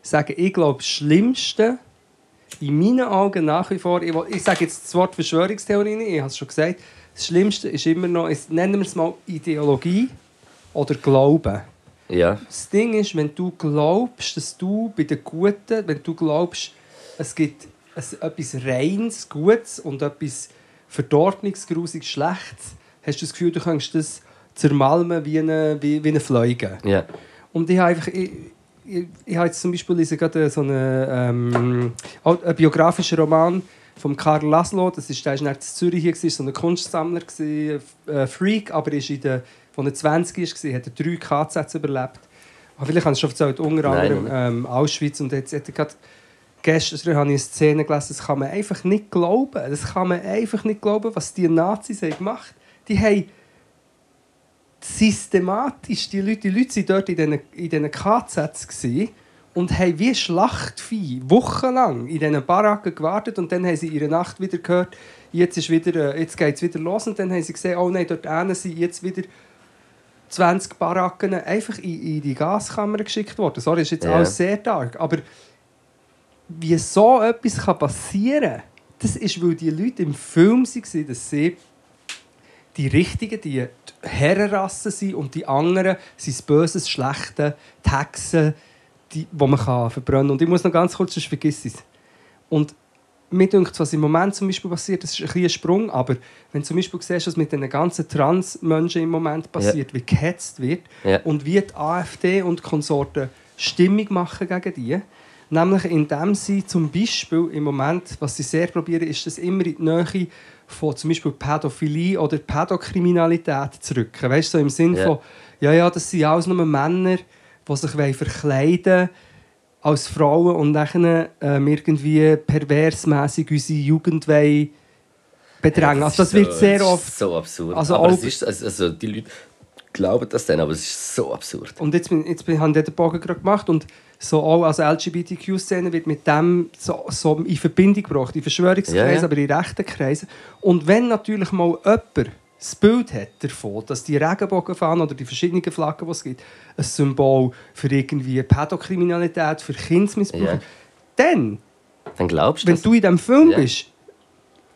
sagen, ich glaube, das Schlimmste in meinen Augen nach wie vor, ich, ich sage jetzt das Wort Verschwörungstheorie nicht, ich habe es schon gesagt, das Schlimmste ist immer noch, ist, nennen wir es mal Ideologie oder Glauben. Ja, Das Ding ist, wenn du glaubst, dass du bei den Guten, wenn du glaubst, es gibt etwas Reines, Gutes und etwas Verdorbenes, Grusiges, Schlechtes, hast du das Gefühl, du kannst das zermalmen wie eine, wie, wie eine Fliege. ja. Und ich habe einfach... Ich, ich, ich habe jetzt zum Beispiel lese gerade so einen, ähm, einen biografischen Roman von Karl Laszlo. Das ist, der war in Zürich hier, so ein Kunstsammler, gewesen, äh, Freak, aber ist in der, als er 20 war, hat er drei KZs überlebt. Aber vielleicht habe ich es schon erzählt, unter anderem ähm, Auschwitz. Und jetzt hat er gerade gestern habe ich eine Szene gelesen, das kann man einfach nicht glauben. Das kann man einfach nicht glauben, was die Nazis haben gemacht Die haben systematisch, die Leute, die Leute waren dort in diesen, in diesen KZs gewesen und haben wie Schlachtvieh wochenlang in diesen Baracken gewartet und dann haben sie ihre Nacht wieder gehört, jetzt, ist wieder, äh, jetzt geht es wieder los und dann haben sie gesehen, oh nein, dort hinten sind jetzt wieder 20 Baracken einfach in, in die Gaskammer geschickt worden. Sorry, ist jetzt Ja. alles sehr dark, aber wie so etwas kann passieren kann, das ist, weil die Leute im Film waren, dass sie die Richtigen, die die Herrenrassen sind und die anderen sind das Böse, das Schlechte, die Hexen, die, die man kann verbrennen kann. Und ich muss noch ganz kurz, sonst vergiss es. Und mir denkt, was im Moment zum Beispiel passiert, das ist ein kleiner Sprung, aber wenn du zum Beispiel siehst, was mit den ganzen Trans-Menschen im Moment passiert, wie gehetzt wird Ja. und wie die AfD und Konsorten Stimmung machen gegen die, nämlich indem sie zum Beispiel im Moment, was sie sehr probieren, ist das immer in die Nähe von zum Beispiel Pädophilie oder Pädokriminalität zu rücken. Weißt du, so im Sinn Ja. von, ja, ja, das sind alles nur Männer, die sich verkleiden als Frauen und dann ähm, irgendwie perversmässig unsere Jugend wollen bedrängen. Also das ist wird so- sehr das ist oft... so absurd. Also aber es ist, also, also die Leute glauben das dann, aber es ist so absurd. Und jetzt, jetzt haben die den Bogen gerade gemacht und so auch als LGBTQ-Szene wird mit dem so, so in Verbindung gebracht, in Verschwörungskreisen, Ja, ja. aber in rechten Kreisen. Und wenn natürlich mal jemand das Bild hat davon, dass die Regenbogenfahnen oder die verschiedenen Flaggen, die es gibt, ein Symbol für irgendwie Pädokriminalität, für Kindesmissbrauch, Ja. dann, Dann glaubst du wenn das? du in diesem Film Ja. bist,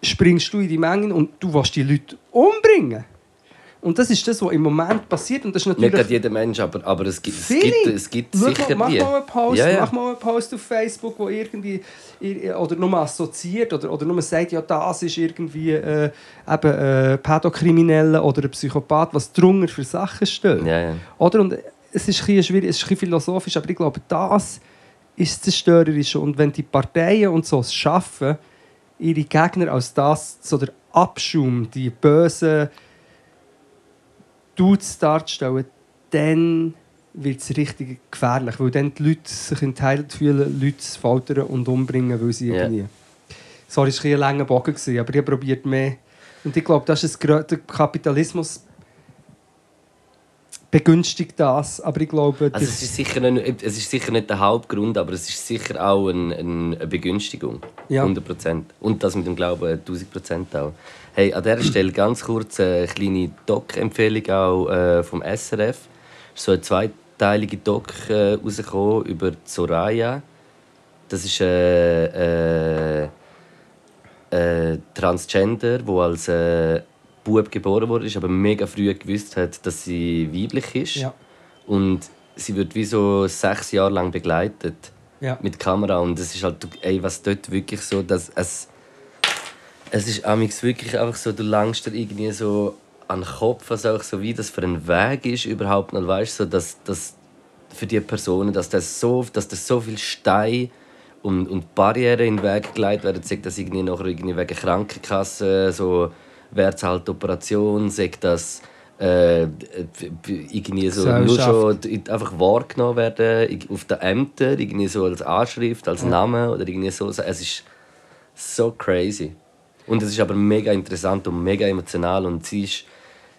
springst du in die Menge und du willst die Leute umbringen. Und das ist das, was im Moment passiert. Und das ist Nicht natürlich gerade jeder Mensch, aber, aber es gibt, es Viele. gibt, es gibt Schau sicher mach die. mal einen Post, Ja, ja. mach mal einen Post auf Facebook, wo irgendwie ir- oder nur assoziiert oder, oder nur sagt, ja, das ist irgendwie äh, eben äh, Pädokriminelle oder ein Psychopath, was drunter für Sachen stehen. Ja, ja. Oder? Und es ist ein schwierig, es ist ein philosophisch, aber ich glaube, das ist das Zerstörerische. Und wenn die Parteien und so es schaffen, ihre Gegner als das, so der Abschaum, die bösen Dudes darzustellen, dann wird es richtig gefährlich, weil dann die Leute sich entheilt fühlen, Leute foltern und umbringen, weil sie Ja. irgendwie... Sorry, es war ein langer Bogen, gewesen, aber ich habe probiert mehr. Und ich glaube, das ist das der Kapitalismus begünstigt das, aber ich glaube, Also es ist, sicher nicht, es ist sicher nicht der Hauptgrund, aber es ist sicher auch ein, ein, eine Begünstigung. Ja. 100%. Und das mit dem Glauben 1000% auch. Hey, an dieser Stelle ganz kurz eine kleine Doc-Empfehlung auch äh, vom SRF. Es ist so eine zweiteilige Doc äh, rausgekommen über Soraya. Das ist äh, äh, äh, Transgender, wo als äh, Bub geboren wurde, aber mega früh gewusst hat, dass sie weiblich ist. Ja. Und sie wird wie so sechs Jahre lang begleitet Ja. mit Kamera und es ist halt, ey, was dort wirklich so, dass es es ist amix wirklich einfach so, du langst dir irgendwie so an den Kopf, was auch so wie das für ein Weg ist überhaupt noch, weißt du, so, dass, dass für die Personen, dass das so, dass das so viel Stein und, und Barrieren in den Weg gelegt werden, sagt das irgendwie nachher irgendwie wegen Krankenkasse, so wäre halt Operation, sagt das äh, irgendwie so nur schon einfach wahrgenommen werden auf den Ämtern, irgendwie so als Anschrift, als Name oder irgendwie so. Es ist so crazy. Und es ist aber mega interessant und mega emotional und sie ist,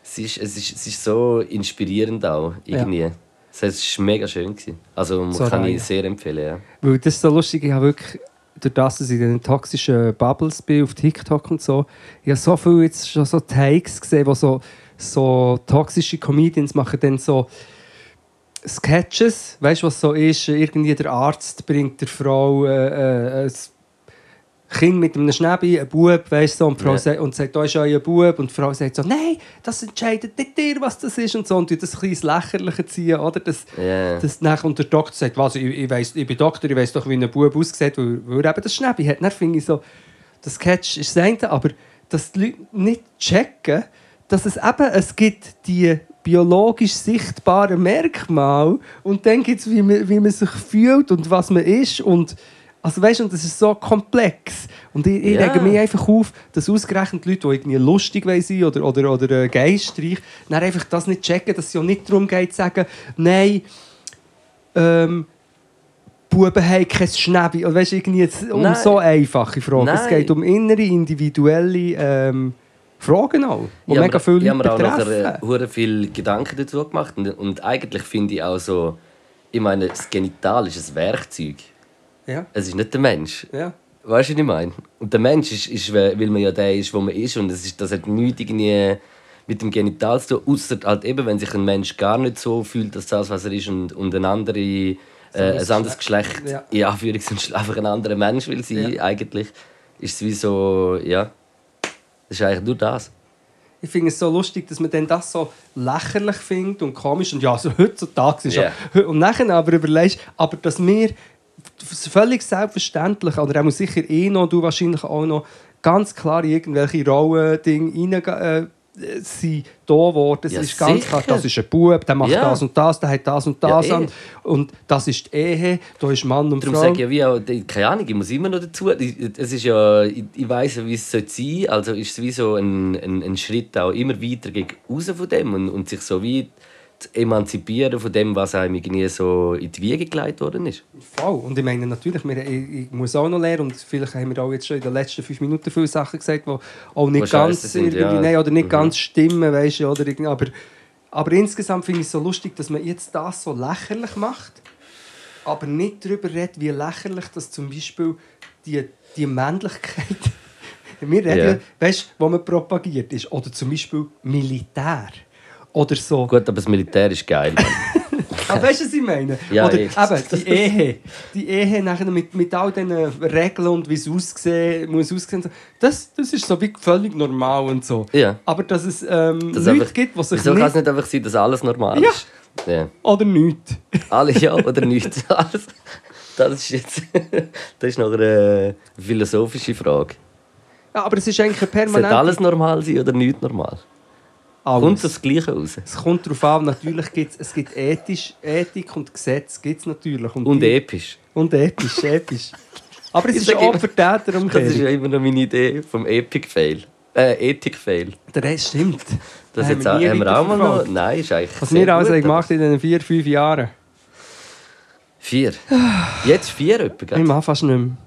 sie ist, es, ist, es ist so inspirierend auch irgendwie. Es war mega schön. Gewesen. Also kann Soraya. ich sehr empfehlen. Ja. Weil das ist so lustig, ich habe wirklich, durch das, dass ich in den toxischen Bubbles bin, auf TikTok und so, ich habe so viel jetzt schon so Takes gesehen, wo so, so toxische Comedians machen dann so Sketches, weißt du, was so ist, irgendwie der Arzt bringt der Frau äh, äh, ein Kind mit einem Schnäbi, ein Bub, weißt du, und, die Frau Ja. sagt, und sagt, da ist euer Bub, und die Frau sagt so, nein, das entscheidet nicht dir, was das ist, und so, und das ein ins Lächerliche ziehen, oder? Das, Ja. das nach, und der Doktor sagt, was, ich, ich, weiss, ich bin Doktor, ich weiß doch, wie ein Bub aussieht, weil, weil er eben das Schnäbi hat. Dann finde ich so, das Sketch ist das eine, aber dass die Leute nicht checken, dass es eben, es gibt die biologisch sichtbaren Merkmale und dann gibt es, wie man, wie man sich fühlt und was man ist und also weißt, und das ist so komplex. Und ich, ich Ja. rege mich einfach auf, dass ausgerechnet Leute, die irgendwie lustig sein oder, oder, oder äh, geistreich, dann einfach das nicht checken, dass es ja nicht darum geht, zu sagen, nein, ähm, Buben haben kein Schnäbi. Oder weißt, irgendwie jetzt um Nein. so einfache Fragen. Es Nein. geht um innere, individuelle ähm, Fragen auch, die Ich mega viele ich habe mir auch nachher äh, viel Gedanken dazu gemacht. Und, und eigentlich finde ich auch so, ich meine, das Genital ist ein Werkzeug. Ja, Es ist nicht der Mensch. ja. Weißt du, was ich meine? Und der Mensch ist, ist, weil man ja der ist, wo man ist. Und es ist, das hat nichts irgendwie mit dem Genital zu tun. Außer halt eben, wenn sich ein Mensch gar nicht so fühlt, dass das, was er ist, und, und ein, andere, äh, ein anderes Geschlecht, Ja. in Anführungszeichen, einfach ein anderer Mensch will sein, Ja. eigentlich, ist es wie so, ja. Das ist eigentlich nur das. Ich finde es so lustig, dass man dann das so lächerlich findet und komisch. Und ja, also heutzutage ist Ja. ja. Und nachher aber überlegst, aber dass wir völlig selbstverständlich, oder auch sicher eh noch, du wahrscheinlich auch noch, ganz klar irgendwelche Rollen-Dinge rein äh, sind da geworden. Es Ja, ist ganz sicher. klar, das ist ein Bub, der macht Ja. das und das, der hat das und Ja, das eh. an. Und das ist die Ehe, da ist Mann und Darum Frau. sage ich ja, wie auch, keine Ahnung, ich muss immer noch dazu. Ich- Es ist ja, ich, ich weiss ja, wie es sein sollte. Also ist es wie so ein, ein, ein Schritt auch immer weiter gegen raus von dem und, und sich so wie zu emanzipieren von dem, was einem irgendwie so in die Wiege gelegt worden ist. Voll. Und ich meine natürlich, wir, ich, ich muss auch noch lernen und vielleicht haben wir auch jetzt schon in den letzten fünf Minuten viele Sachen gesagt, die auch nicht ganz sind, ja. nein, oder nicht Mhm. ganz stimmen, weißt du, oder irgendwie, aber, aber insgesamt finde ich es so lustig, dass man jetzt das so lächerlich macht, aber nicht darüber redet, wie lächerlich das zum Beispiel die, die Männlichkeit, wir reden, ja. weißt wo man propagiert ist, oder zum Beispiel Militär. Oder so. Gut, aber das Militär ist geil. Aber weißt du, was ich meine? Ja, Oder ich- eben, die Ehe. Die Ehe nachher mit, mit all diesen Regeln und wie es aussehen muss. Aussehen, so, das, das ist so wie völlig normal und so. Ja. Aber dass es ähm, Das Leute einfach- gibt, die sich Wieso kann es nicht... einfach sein, dass alles normal Ja. ist? Ja. Oder nichts. Alle ja oder nicht. Alles. Das ist jetzt das ist noch eine philosophische Frage. Ja, aber es ist eigentlich eine Sollte alles normal sein oder nicht normal? Alles. Kommt das Gleiche raus? Es kommt darauf an, natürlich gibt es, es gibt ethisch, Ethik und Gesetz gibt's natürlich. Und die- episch. Und episch, episch. Aber es Ich ist sag eine immer- Das ist ja immer noch meine Idee vom Epic-Fail. Äh, Ethik-Fail. Der Rest stimmt. Das Haben jetzt wir haben wir auch mal noch. Nein, ist eigentlich. Was wir also gut, haben gemacht in diesen vier, fünf Jahren. Vier. Jetzt vier etwa, Ich gell? mache fast nicht mehr.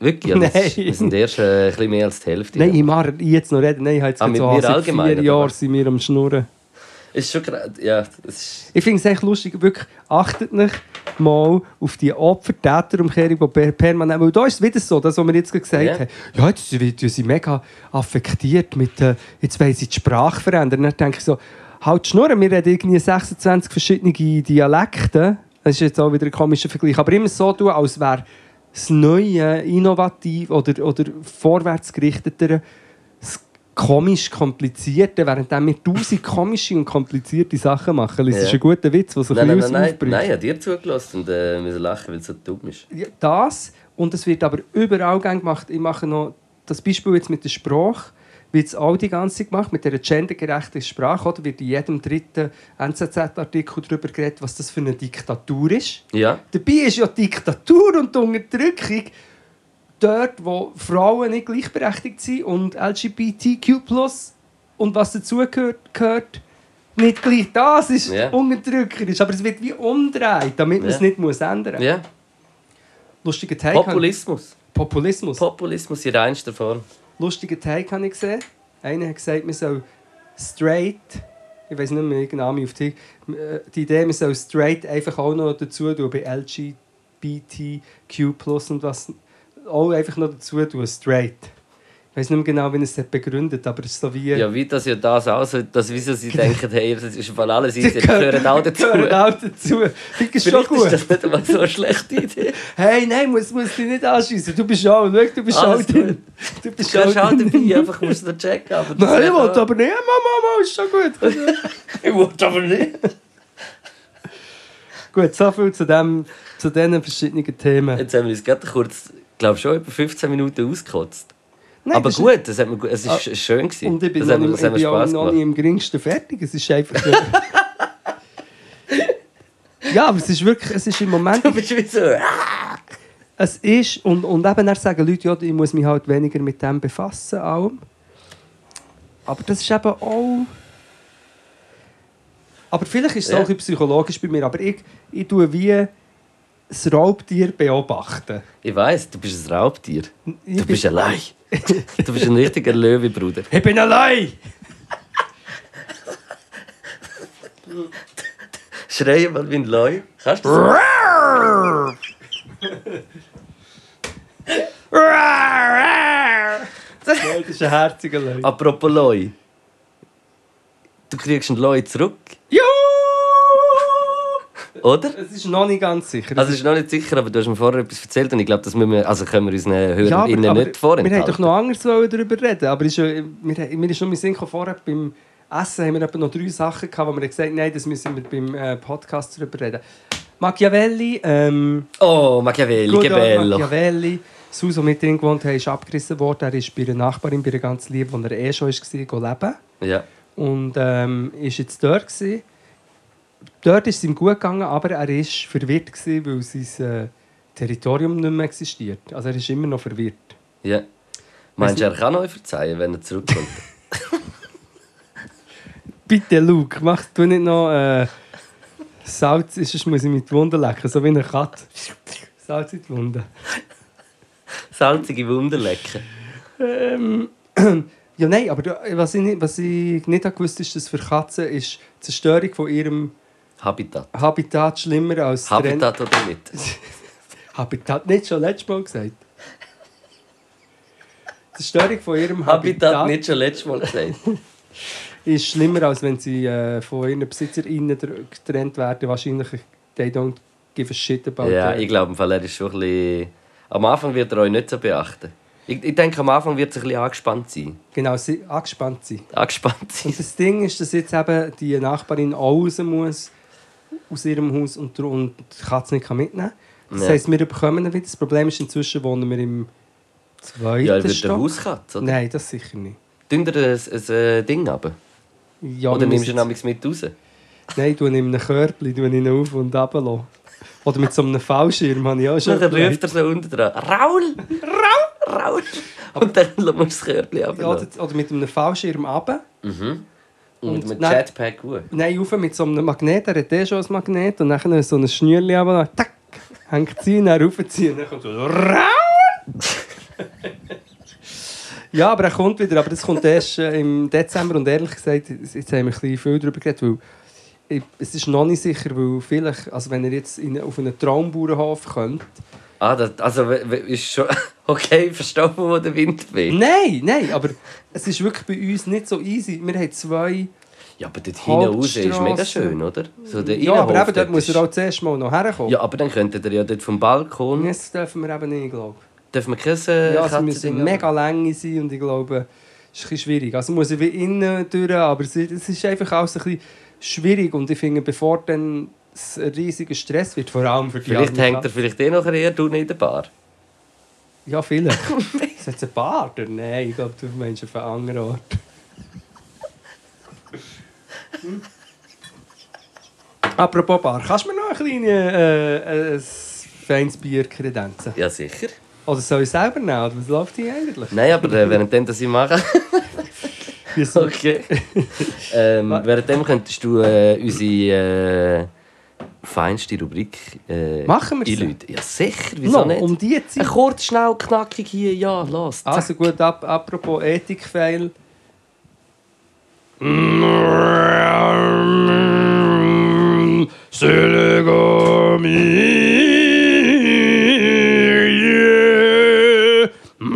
Wirklich? Ja, das, Nein. sind erst äh, ein bisschen mehr als die Hälfte. Nein, ich mache jetzt noch reden. Nein, ich habe jetzt Ah, mit so mir seit vier Jahren sind wir am Schnurren. Ist schon gerade. Ja, ist. Ich finde es echt lustig, wirklich, achtet nicht mal auf die Opfer-Täter-Umkehrung, die per- permanent... Weil da ist es wieder so, das, was wir jetzt gesagt Ja. haben. Ja, jetzt sind sie mega affektiert mit... Äh, jetzt wollen sie die Sprache verändern. Dann denke ich so, halt die Schnurren, wir reden irgendwie 26 verschiedene Dialekte. Das ist jetzt auch wieder ein komischer Vergleich. Aber immer so tun, als wäre das Neue, innovativ oder, oder vorwärtsgerichtetere das komisch komplizierte, während wir tausend komische und komplizierte Sachen machen. Das ist Ja. ein guter Witz, der sich Nein, nein, uns nein, nein, aufbringt. nein, ich habe dir zugelassen und äh, müssen lachen, weil es so dumm ist. Ja, das, und es wird aber überall gern gemacht. Ich mache noch das Beispiel jetzt mit der Sprache. Wird es auch die ganze Zeit gemacht, mit dieser gendergerechten Sprache. Oder wird in jedem dritten NZZ-Artikel darüber geredet, was das für eine Diktatur ist. Ja, Dabei ist ja Diktatur und Unterdrückung dort, wo Frauen nicht gleichberechtigt sind und LGBTQ und was dazugehört, gehört, nicht gleich. Das ist Ja. unterdrückerisch, aber es wird wie umdreht, damit man Ja. es nicht muss ändern muss. ja. Lustiger Take. Populismus. Populismus. Populismus in reinster Form. Lustiger Take habe ich gesehen. Einer hat gesagt, man soll straight, ich weiß nicht mehr den Namen auf die, äh, die Idee, man soll straight einfach auch noch dazu tun, bei LGBTQ und was, auch einfach noch dazu tun, straight. Ich weiß nicht mehr genau, wie es hat begründet, aber es ist so wie... Ja, wie das ja das auch so, dass wieso sie denken, hey, das ist von alles Die easy, die gehören auch dazu. Gehören auch dazu. Ich finde es schon gut. ist das nicht so eine schlechte Idee. Hey, nein, muss, muss dich nicht anschießen. Du bist auch, schau, du bist Alles auch drin. Du bist Du auch drin. dabei, einfach musst du checken. Aber das Nein, ich wollte aber nicht. Mama, Mama, ist schon gut. Ich wollte aber nicht. Gut, so viel zu, dem, zu diesen verschiedenen Themen. Jetzt haben wir uns gerade kurz, glaube schon über 15 Minuten ausgekotzt. Nein, aber gut, das hat mir, es ist schön gewesen. Und ich bin, das noch nicht, ich bin noch nicht im geringsten fertig. Es ist einfach. ja, aber es ist wirklich, es ist im Moment. Du bist wie so... Es ist, und, und eben dann sagen Leute, ja, ich muss mich halt weniger mit dem befassen. Allem. Aber das ist eben auch. Aber vielleicht ist es Ja. auch psychologisch bei mir. Aber ich, ich tue wie das Raubtier beobachten. Ich weiss, du bist ein Raubtier. Ich Du bist allein. Du bist ein richtiger Löwe, Bruder. Ich bin allein! Schreie mal wie ein Leu. Kannst du das? Das ist ein herziger Leute. Apropos Leu. Du kriegst einen Leu zurück! Oder? Es ist noch nicht ganz sicher. Also, es ist noch nicht sicher, aber du hast mir vorher etwas erzählt und ich glaube, das müssen wir, also können wir unseren HörerInnen aber nicht vorenthalten. Wir haben doch noch anders darüber reden. Aber ist ja, wir, mir ist nur mein Sinn vorher beim Essen haben wir noch drei Sachen gehabt, wo wir gesagt haben, nein, das müssen wir beim äh, Podcast darüber reden. Machiavelli, ähm, Oh, Machiavelli, old bello. Machiavelli. Das Haus, das mit drin gewohnt haben, ist abgerissen worden. Er ist bei einer Nachbarin, bei einer ganz lieben, wo er eh schon war, leben. Ja. Und ähm, ist jetzt dort. Gewesen. Dort ist es ihm gut gegangen, aber er war verwirrt, gewesen, weil sein äh, Territorium nicht mehr existiert. Also er ist immer noch verwirrt. ja. Meinst du, er kann euch verzeihen, wenn er zurückkommt? Bitte, Luke, mach du nicht noch äh, Salz, sonst muss ich mit die Wunde lecken, so wie eine Katze. Salz in die Wunde. Salzige Wunder lecken. Ähm, ja, nein, aber was ich nicht, was ich nicht gewusst ist, dass für Katzen ist die Zerstörung von ihrem Habitat. Habitat schlimmer als Habitat oder nicht? Habitat, nicht schon letztes Mal gesagt. Die Zerstörung von ihrem Habitat Habitat, nicht schon letztes Mal gesagt. ist schlimmer, als wenn sie äh, von ihren BesitzerInnen getrennt werden. Wahrscheinlich, they don't give a shit about Ja, that. ich glaube, er ist schon ein bisschen... Am Anfang wird er euch nicht so beachten. Ich, ich denke, am Anfang wird er ein bisschen angespannt sein. Genau, sie angespannt sein. Angespannt sein. Und das Ding ist, dass jetzt eben die Nachbarin auch raus muss aus ihrem Haus und, und die Katze nicht mitnehmen kann. Das Ja. heisst, wir bekommen ihn wieder. Das Problem ist, inzwischen wohnen wir im zweiten Ja, er wird Stock. Hauskatze, oder? Nein, das sicher nicht. Tun ihr ein, ein, äh, Ding runter? Ja, oder wir nimmst du ihn amigs mit raus? Nein, ihn in einem Körbchen, tue ihn auf und runter. Oder mit so einem Fallschirm habe ich auch schon Dann ruft überlegt. er so unten dran. Raul! Raul! Raul! Und dann musst du das Körbchen ja, runterlassen. oder, oder mit einem Fallschirm runter. Und, Und mit nein. Jetpack hoch. Nein, rauf mit so einem Magnet. Er hat eh schon ein Magnet. Und dann so ein Schnürchen runter. Tack! Hängt sie, dann raufziehen. Dann kommt so! Ja, aber er kommt wieder. Aber das kommt erst äh, im Dezember. Und ehrlich gesagt, jetzt haben wir ein bisschen viel darüber geredet. Weil ich, es ist noch nicht sicher, weil vielleicht, also wenn er jetzt in, auf einen Traumbauernhof kommt. Ah, das, also ist schon... Okay, verstehe, wo der Wind weht. Nein, nein, aber es ist wirklich bei uns nicht so easy. Wir haben zwei. Ja, aber dort hinten raus ist mega schön, oder? So der Ja, aber eben, dort muss er auch zuerst mal noch herkommen. Ja, aber dann könntet ihr ja dort vom Balkon... Das dürfen wir eben nicht, glaube ich. Dürfen wir kein äh, Ja, es müssen mega Länge sein und ich glaube, es ist ein bisschen schwierig. Also muss ich wie innen durch, aber es ist einfach alles ein bisschen schwierig und ich finde, bevor dann ein riesiger Stress wird, vor allem für die Vielleicht hängt er vielleicht eh noch eher du in der Bar. Ja, vielleicht. Ist jetzt ein Bart? oder? Nein, ich glaube, du meinst auf einen anderen Ort. Hm? Apropos Bar, kannst du mir noch ein kleines äh, ein feines Bier kredenzen? Ja, sicher. Oder soll ich selber nehmen? Oder was läuft hier eigentlich? Nein, aber äh, währenddem das ich mache... Okay. ähm, währenddem könntest du äh, unsere äh, feinste Rubrik äh, Machen wir einläuten. Ja, sicher. Wieso Noch, nicht? um die Ein Zeit. kurz, schnell, knackig hier. Ja, los. zack. Also gut, ap apropos Ethikfeil.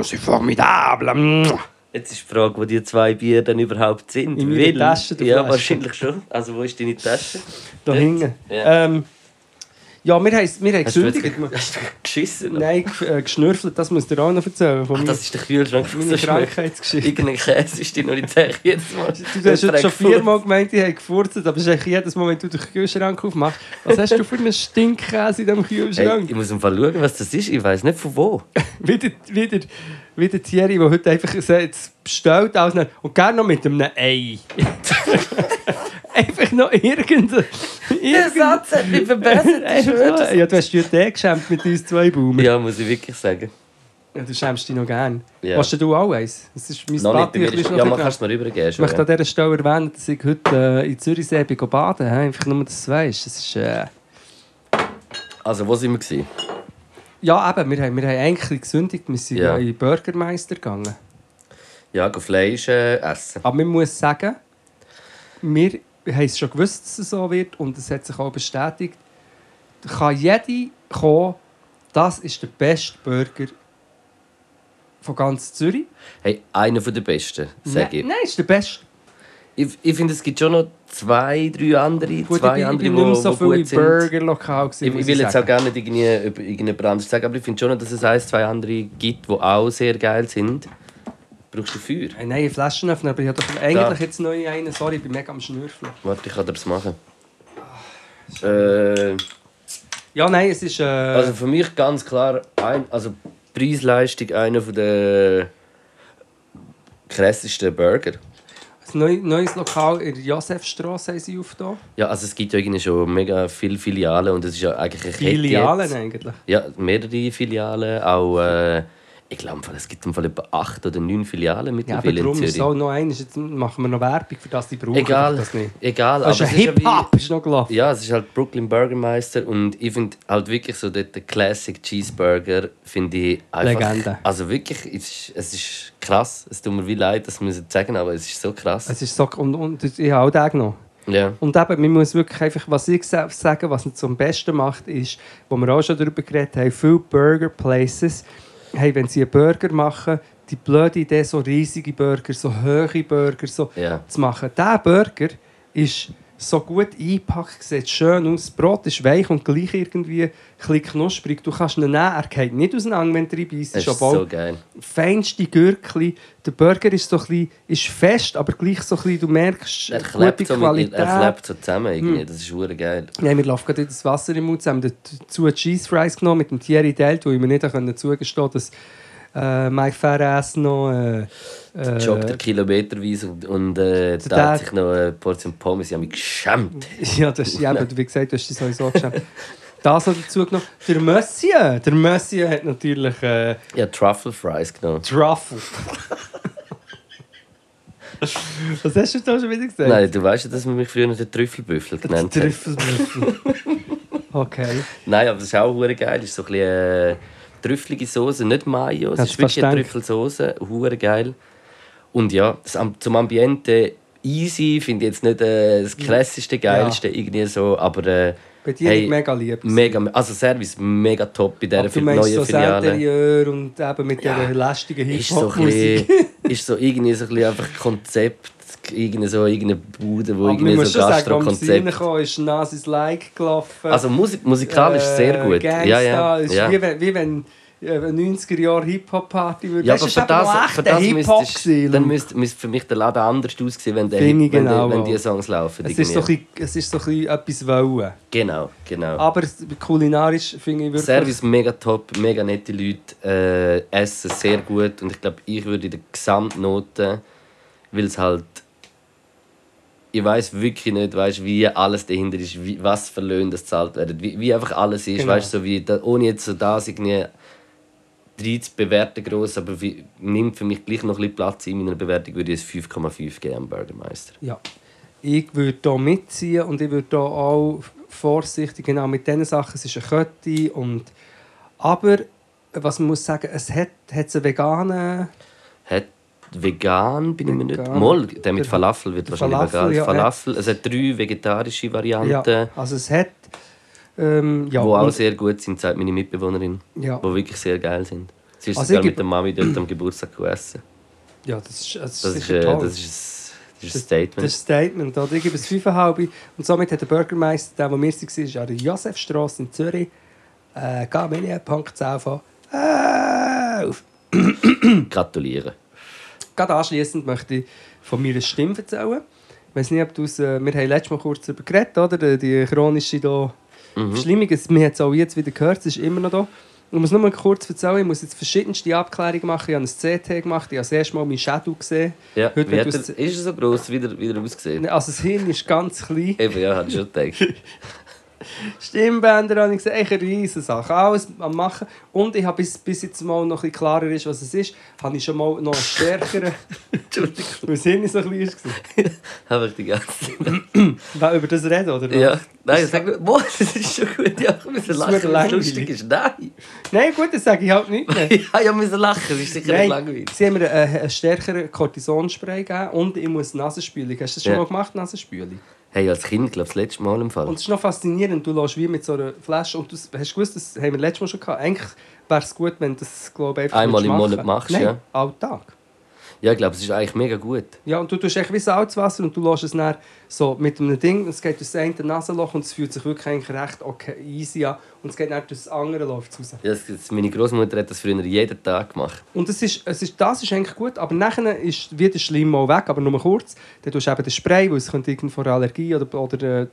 C'est formidable. Jetzt ist die Frage, wo die zwei Bier dann überhaupt sind. In meiner Tasche, der Ja, wahrscheinlich schon. Also, wo ist deine Tasche? Da hinten. Ja. Ähm, ja, wir haben, wir haben Hast du, jetzt, gesündigt. hast du geschissen? Nein, g- äh, geschnürfelt, das musst du dir auch noch erzählen. Von Ach, das ist der Kühlschrank. schmeckt. Krankheitsgeschichte. Irgendein Käse ist dir noch nicht sicher jedes Mal. Du hast jetzt schon viermal gemeint, ich habe gefurzt, aber es ist jedes Mal, wenn du den Kühlschrank aufmachst. Was hast du für einen Stinkkäse in diesem Hey, Kühlschrank? ich muss im Fall schauen, was das ist. Ich weiß nicht von wo. Wieder, wieder, wieder Thierry, der heute einfach bestellt noch- und gerne noch mit einem Ei. einfach noch irgendein... irgendein hat mich verbessert. einfach, ja, du hast dich heute eh geschämt mit uns zwei Baumen. Ja, muss ich wirklich sagen. Ja, du schämst dich noch gern. Ja. Hast du auch eins? Das ist mein Noch nicht, bei mir ist- ja, man kann es mir übergeben. Ich möchte an dieser Stelle erwähnen, dass ich heute äh, in Zürichsee bin baden bin. Einfach nur, dass du es weißt. Das ist... Äh, Also, wo sind wir? Gewesen? ja, eben, wir haben, wir haben eigentlich gesündigt. Wir sind Ja. in den Bürgermeister gegangen. Ja, Fleisch äh, essen. Aber man muss sagen, wir haben es schon gewusst, dass es so wird und es hat sich auch bestätigt. Da kann jede kommen, das ist der beste Burger von ganz Zürich. Hey, einer der besten, sage ich. Nein, ist der beste. Ich, ich finde, es gibt schon noch zwei, drei andere, Gut, zwei ich bin, ich andere, bin nicht so die viel gut im sind. Burgerlokal. Ich, ich will jetzt sagen. auch gar nicht irgendwie über irgendjemand anderes sagen, aber ich finde schon, dass es ein, zwei andere gibt, die auch sehr geil sind. Brauchst du Feuer? Hey, nein, Flaschenöffner, aber ich habe doch eigentlich jetzt neu einen. Sorry, ich bin mega am Schnürfeln. Warte, ich kann dir das machen. Äh, Ja, nein, es ist... Äh, also für mich ganz klar, ein, also Preis-Leistung einer der krassesten Burger. ein neu, neues Lokal in der Josefstrasse haben sie aufgetan. Ja, also es gibt ja irgendwie schon mega viele Filialen und es ist ja eigentlich eine Kette Filialen eigentlich. Ja, mehrere Filialen, auch... Äh, ich glaube, es gibt im Fall etwa acht oder neun Filialen Ja, aber in darum ist Zürich. auch noch eines. Jetzt machen wir noch Werbung, für das die brauchen. Egal, Das nicht. egal. Das aber ein ist Hip-Hop, ist noch gelaufen. Ja, es ist halt Brooklyn Burgermeister und ich finde halt wirklich so der, der Classic Cheeseburger finde ich einfach... Legende. Also wirklich, es ist, es ist krass. Es tut mir wie leid, das ich sagen, aber es ist so krass. Es ist so, und, und ich habe auch den genommen. ja. Und eben, man muss wirklich einfach, was ich sa- sage, was ihn zum Besten macht, ist, wo wir auch schon darüber geredet haben, viele Burger Places, hey, wenn sie einen Burger machen, die blöde Idee, so riesige Burger, so hohe Burger so Ja. zu machen. Dieser Burger ist so gut eingepackt, sieht schön aus. Das Brot ist weich und gleich irgendwie ein bisschen knusprig. Du kannst ihn nehmen, er geht nicht auseinander, wenn du reinbeißt. Das ist so geil. feinste Gürkli. Der Burger ist so ein bisschen, ist fest, aber gleich so ein bisschen, du merkst, Er gute klebt, so mit, Qualität. er klebt so zusammen Hm. irgendwie. Das ist hure geil. Ja, wir laufen gerade das Wasser im Mund. Wir haben dazu Cheese Fries genommen mit dem Thierry Delt, wo ich mir nicht zugestehen konnte, dass äh, Mike Ferraz noch... Äh, äh, Joggt er kilometerweise und, und äh, da hat sich noch eine Portion Pommes. Ich habe mich geschämt. ja, das ist ja, aber wie gesagt, du hast dich sowieso geschämt. Das noch dazu genommen. Der Monsieur, der Monsieur hat natürlich äh, habe Truffle Fries genommen. Truffle. Was hast du da schon wieder gesagt? Nein, du weißt ja, dass man mich früher den Trüffelbüffel genannt hat. Trüffelbüffel. okay. Nein, aber das ist auch geil. Das ist so ein bisschen äh, trüffelige Soße, nicht Mayo. Es Hat's ist wirklich eine. Trüffelsoße. Hure geil. Und ja, zum Ambiente easy finde ich jetzt nicht äh, das krasseste, geilste irgendwie so, aber äh, Bedienung Hey, mega lieb. mega, also Service mega top bei dieser meinst neuen so das Filiale. Interieur und eben mit Ja. dieser lästigen ist so, Hip-Hop-Musik. bisschen, ist so irgendwie so ein bisschen einfach Konzept, irgendwie so irgendeine Bude, wo Aber man irgendwie so Gastro-Konzept. reinkommen, ist Nasis Like gelaufen. Also Musik, musikalisch sehr gut. Gangsta, ja, ja, ist ja. wie wenn, wie wenn äh, eine 90er-Jahre-Hip-Hop-Party würde. Ja, das aber ist für das, für das müsstest, dann müsste, müsste für mich der Laden anders aussehen, wenn, der, Finde ich wenn, genau der, wenn die Songs laufen. es, ist so ein es ist so ein etwas wollen. Genau, genau. Aber kulinarisch finde ich wirklich... Service mega top, mega nette Leute, äh, Essen sehr gut und ich glaube, ich würde in der Gesamtnote, weil es halt ich weiß wirklich nicht, weißt, wie alles dahinter ist, wie, was für Löhne das gezahlt werden, wie, wie einfach alles ist, Genau. weißt, so wie da, ohne jetzt so das irgendwie rein zu bewerten gross, aber wie, nimmt für mich gleich noch ein bisschen Platz in meiner Bewertung, würde ich es 5,5 geben am Bürgermeister. Ja. Ich würde hier mitziehen und ich würde hier auch vorsichtig, genau mit diesen Sachen, es ist eine Kette und aber, was man muss sagen, es hat, hat einen veganen... Vegan, bin ich mir nicht... Vegan. Moll, der mit Der- Falafel wird der wahrscheinlich Falafel, vegan. ja, Falafel, es hat drei vegetarische Ja, Varianten. also es hat... Ähm, ja, die auch sehr gut sind, sagt meine Mitbewohnerin. Ja. Die wirklich sehr geil sind. Sie ist Also sogar mit der Mami dort am Geburtstag gegessen. Ja, das ist, das ist Das ist, äh, das ist, ein- das ist ein Statement. Das ist ein Statement. Oder? Ich gebe es 5,5. Und somit hat der Bürgermeister, der, wo wir waren, ist an der Josefstrasse in Zürich, äh, Gamelie.10 äh, auf. Gratulieren. Gerade anschliessend möchte ich von meiner Stimme erzählen. Ich weiß nicht, ob du äh, wir haben letztes Mal kurz darüber geredet, oder? Die- chronische da Mhm. Verschlimmung. Es- Wir haben es auch jetzt wieder gehört, es ist immer noch da. Ich muss nur mal kurz erzählen, ich muss jetzt verschiedenste Abklärungen machen. Ich habe ein CT gemacht, ich habe das erste Mal meinen Shadow gesehen. Ja, Heute, wie hat er, es- ist er so gross wieder, wieder ausgesehen? Also das Hirn ist ganz klein. Eben, ja, hat schon gedacht. Stimmbänder habe ich gesehen, echt eine riesige Sache. Alles am Machen. Und ich habe bis, bis jetzt mal noch ein bisschen klarer ist, was es ist, habe ich schon mal noch einen stärkeren, Entschuldigung. weil das Hirn so klein war. Habe ich die ganze Zeit. Über das reden, oder? Ja. Nein, sag nur, boah, das ist schon gut. Ja, ich muss lachen, weil es lustig ist. Nein. Nein, gut, das sage ich halt nicht. Ja, ich muss lachen, das ist sicher nicht Nein, langweilig. sie haben mir einen, einen stärkeren Cortisonspray gegeben und ich muss Nasenspülung. Hast du das schon Ja. mal gemacht, Nasenspülung? Hey, als Kind, glaube ich, das letzte Mal im Fall. Und es ist noch faszinierend, du lässt wie mit so einer Flasche und du hast gewusst, das haben wir letztes Mal schon gehabt. Eigentlich wäre es gut, wenn du das glaube ich, einfach Einmal im Monat machen. machst, Nein, ja. Alltag. Ja, ich glaube, es ist eigentlich mega gut. Ja, und du tust echt wie Salzwasser und du lässt es dann so mit einem Ding, es geht durch das eine Nasenloch und es fühlt sich wirklich eigentlich recht okay, easy an und es geht dann durch das andere läuft raus. Ja, das, meine Großmutter hat das früher jeden Tag gemacht. Und es ist, es ist, das ist eigentlich gut, aber nachher ist wieder schlimm mal weg, aber nur kurz. Dann tust du eben den Spray, weil es könnte irgendwo vor Allergie oder, oder äh,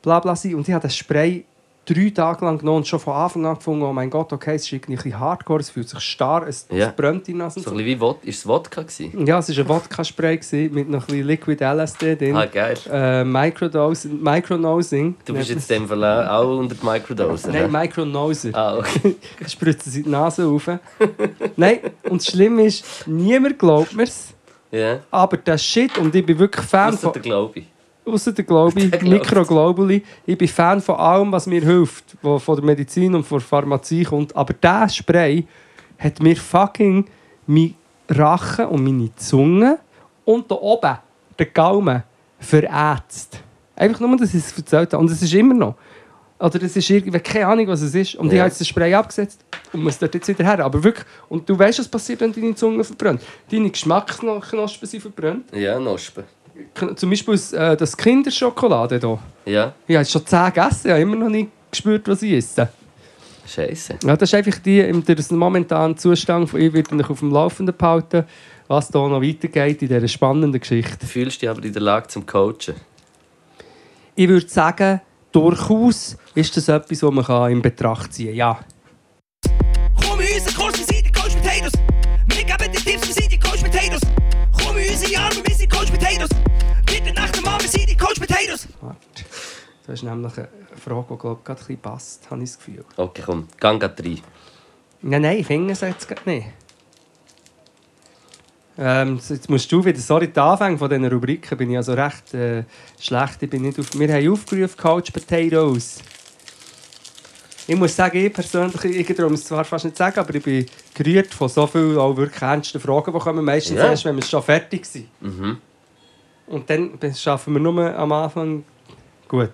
bla bla sein. Und ich habe das Spray drei Tage lang genommen und schon von Anfang an gefunden, oh mein Gott, okay, es ist irgendwie ein bisschen hardcore, es fühlt sich starr, es, Ja. es brennt in Nase. So ein bisschen wie Wod ist es Wodka gewesen? Ja, es war ein Wodka-Spray mit noch ein bisschen Liquid LSD drin. Ah, geil. Äh, Microdosing. Micronosing. Du bist jetzt in dem Fall auch unter Microdose. Nein, hä? Micronoser. Ah, okay. Ich spritze sie die Nase rauf. Nein, und das Schlimme ist, niemand glaubt mir's. Ja. Aber das Shit, und ich bin wirklich Fan von... der Glaube ich. Außer der Der glaubt. Mikroglobuli. Ich bin Fan von allem, was mir hilft. Was von der Medizin und von der Pharmazie kommt. Aber dieser Spray hat mir fucking mein Rachen und meine Zunge und da oben, der Gaumen, verätzt. Einfach nur, dass ich es erzählt habe. Und es ist immer noch. Oder es ist irgendwie, keine Ahnung, was es ist. Und ich Ja. habe jetzt den Spray abgesetzt und muss dort jetzt wieder her. Aber wirklich, und du weißt, was passiert, wenn deine Zunge verbrennt. Deine Geschmacksknospen sind verbrannt. Ja, Nospen. Zum Beispiel äh, das Kinderschokolade hier. Ja, Ich habe schon 10 gegessen, ich habe immer noch nicht gespürt, was ich esse. scheiße. Ja, das ist einfach die, im der momentanen Zustand, von ich werde mich auf dem Laufenden behalten, was da noch weitergeht in dieser spannenden Geschichte. Fühlst du dich aber in der Lage zum Coachen? Ich würde sagen, durchaus ist das etwas, was man kann in Betracht ziehen kann. Ja. Potatoes. Warte. Das ist nämlich eine Frage, die glaube ich, gerade ein bisschen passt, habe ich das Gefühl. Okay, komm, gang rein. Nein, nein, es jetzt gerade nicht. Ähm, jetzt musst du wieder, sorry, die Anfänge von diesen Rubriken bin ich also recht äh, schlecht. Ich bin nicht auf, wir haben aufgerufen, Couch Potatoes. Ich muss sagen, ich persönlich, ich traue es zwar fast nicht sagen, aber ich bin gerührt von so vielen auch wirklich ernsten Fragen, die kommen meistens Ja. erst, wenn wir schon fertig sind. Mhm. Und dann schaffen wir nur am Anfang gut.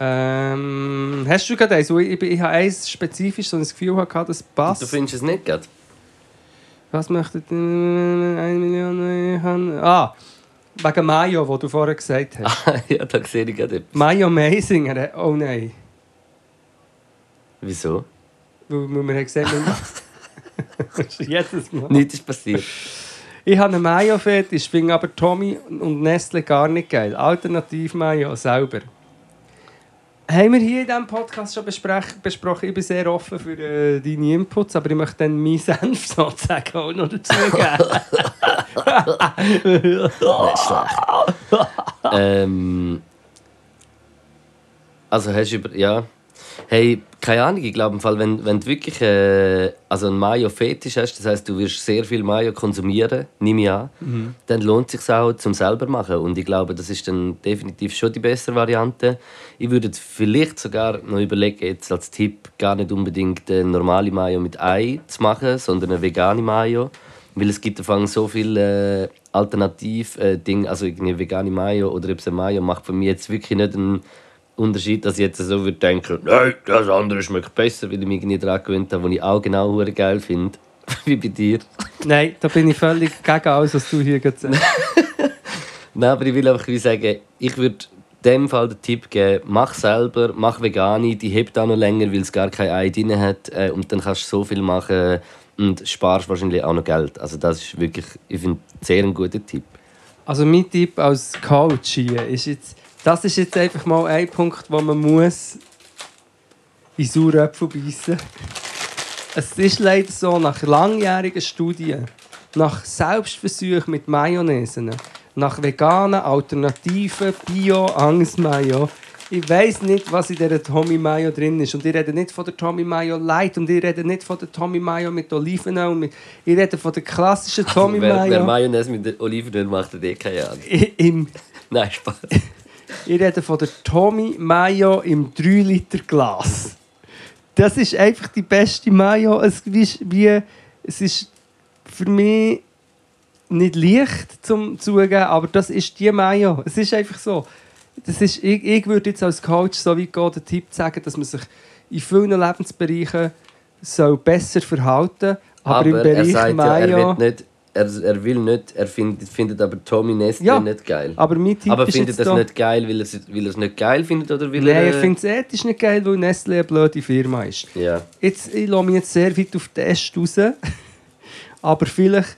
Ähm, hast du gerade eins? Weil Ich, ich habe eins spezifisch so ein Gefühl gehabt, das passt. Du findest es nicht, gell? Was möchtet ihr? Eine Million haben? Ah, wegen Mayo, wo du vorher gesagt hast. ja, da sehe ich gerade etwas. Mayo Amazing. Oh nein. Wieso? Weil, weil wir haben gesagt wir- Jedes Mal. Nichts ist passiert. Ich habe einen Mayo-Fetisch, finde aber Tommy und Nestle gar nicht geil. Alternativ Mayo selber. Haben wir hier in diesem Podcast schon besprochen. Ich bin sehr offen für äh, deine Inputs, aber ich möchte dann meinen Senf sozusagen auch noch dazu geben. Nicht schlecht. ähm, also hast du über. Ja. Hey, keine Ahnung, ich glaube im Fall, wenn, wenn du wirklich äh, also einen Mayo-Fetisch hast, das heißt, du wirst sehr viel Mayo konsumieren, nehme ich an, dann lohnt es sich auch zum selber machen. Und ich glaube, das ist dann definitiv schon die bessere Variante. Ich würde vielleicht sogar noch überlegen, jetzt als Tipp gar nicht unbedingt eine normale Mayo mit Ei zu machen, sondern eine vegane Mayo. Weil es gibt am so viele äh, Alternativ-Dinge, also irgendwie vegane Mayo oder eben Mayo macht für mich jetzt wirklich nicht einen Unterschied, dass ich jetzt so würde denken, nein, das andere schmeckt besser, weil ich mich irgendwie daran gewöhnt habe, was ich auch genau geil finde. Wie bei dir. Nein, da bin ich völlig gegen alles, was du hier gerade sagst. Nein, aber ich will einfach sagen, ich würde dem Fall den Tipp geben, mach selber, mach vegane, die hebt auch noch länger, weil es gar kein Ei drin hat äh, und dann kannst du so viel machen und sparst wahrscheinlich auch noch Geld. Also das ist wirklich, ich finde, sehr ein guter Tipp. Also mein Tipp als Coach hier ist jetzt, das ist jetzt einfach mal ein Punkt, wo man muss in saure Äpfel beißen. Es ist leider so, nach langjährigen Studien, nach Selbstversuchen mit Mayonnaise, nach veganen Alternativen, Bio, Angst-Mayo, ich weiß nicht, was in dieser Tommy Mayo drin ist. Und ich rede nicht von der Tommy Mayo Light und ich rede nicht von der Tommy Mayo mit Olivenöl. mit- Ich rede von der klassischen Tommy wer, wer Mayo Mayonnaise mit der Olivenöl macht, hat eh keine Ahnung. im Nein, Spaß. Ich rede von der Tommy Mayo im 3-Liter-Glas. Das ist einfach die beste Mayo. Es ist, wie, es ist für mich nicht leicht zum zugeben, aber das ist die Mayo. Es ist einfach so. Das ist, ich, ich würde jetzt als Coach so weit gehen, den Tipp sagen, dass man sich in vielen Lebensbereichen soll besser verhalten soll. Aber, im er Bereich sagt ja, Mayo... er will nicht, er, er will nicht, er findet, findet aber Tommy Nestle Ja, nicht geil. aber mein Tipp aber ist findet das da- nicht geil, weil er es weil er es nicht geil findet oder weil Nein, er... ich finde es ethisch nicht geil, weil Nestle eine blöde Firma ist. Ja. Jetzt, ich lasse mich jetzt sehr weit auf den Test raus. Aber vielleicht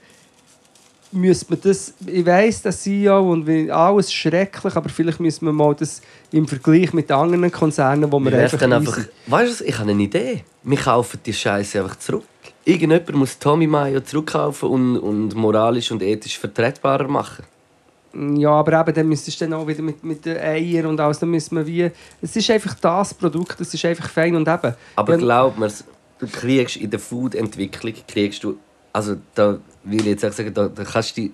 müsste man das. Ich weiss, das CEO und alles schrecklich, aber vielleicht müsste man mal das im Vergleich mit anderen Konzernen, wo man einfach. einfach... Weißt du, ich habe eine Idee. Wir kaufen die Scheiße einfach zurück. Irgendjemand muss Tommy Mayo zurückkaufen und, und moralisch und ethisch vertretbarer machen. Ja, aber eben, dann müsstest du dann auch wieder mit, mit den Eiern und alles, dann müssen wir wie. Es ist einfach das Produkt, es ist einfach fein und eben. Aber Ja, glaub mir, du kriegst in der Food-Entwicklung, kriegst du, also da will ich jetzt auch sagen, da, da kannst du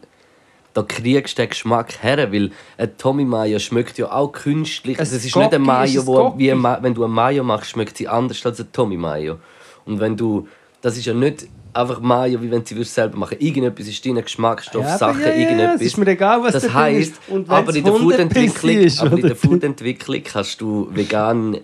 da kriegst du den Geschmack her, weil ein Tommy Mayo schmeckt ja auch künstlich. Also es ist nicht ein Gocki Mayo, wo, wie Gocki. ein wenn du ein Mayo machst, schmeckt sie anders als ein Tommy Mayo. Und wenn du das ist ja nicht einfach Mayo, wie wenn sie es selber machen. Irgendetwas ist drin, Geschmacksstoff, Ja, Sachen, ja, ja, irgendetwas. es ist mir egal, was das heisst, aber in der 100 Foodentwicklung, ist, aber in der? Foodentwicklung kannst du vegan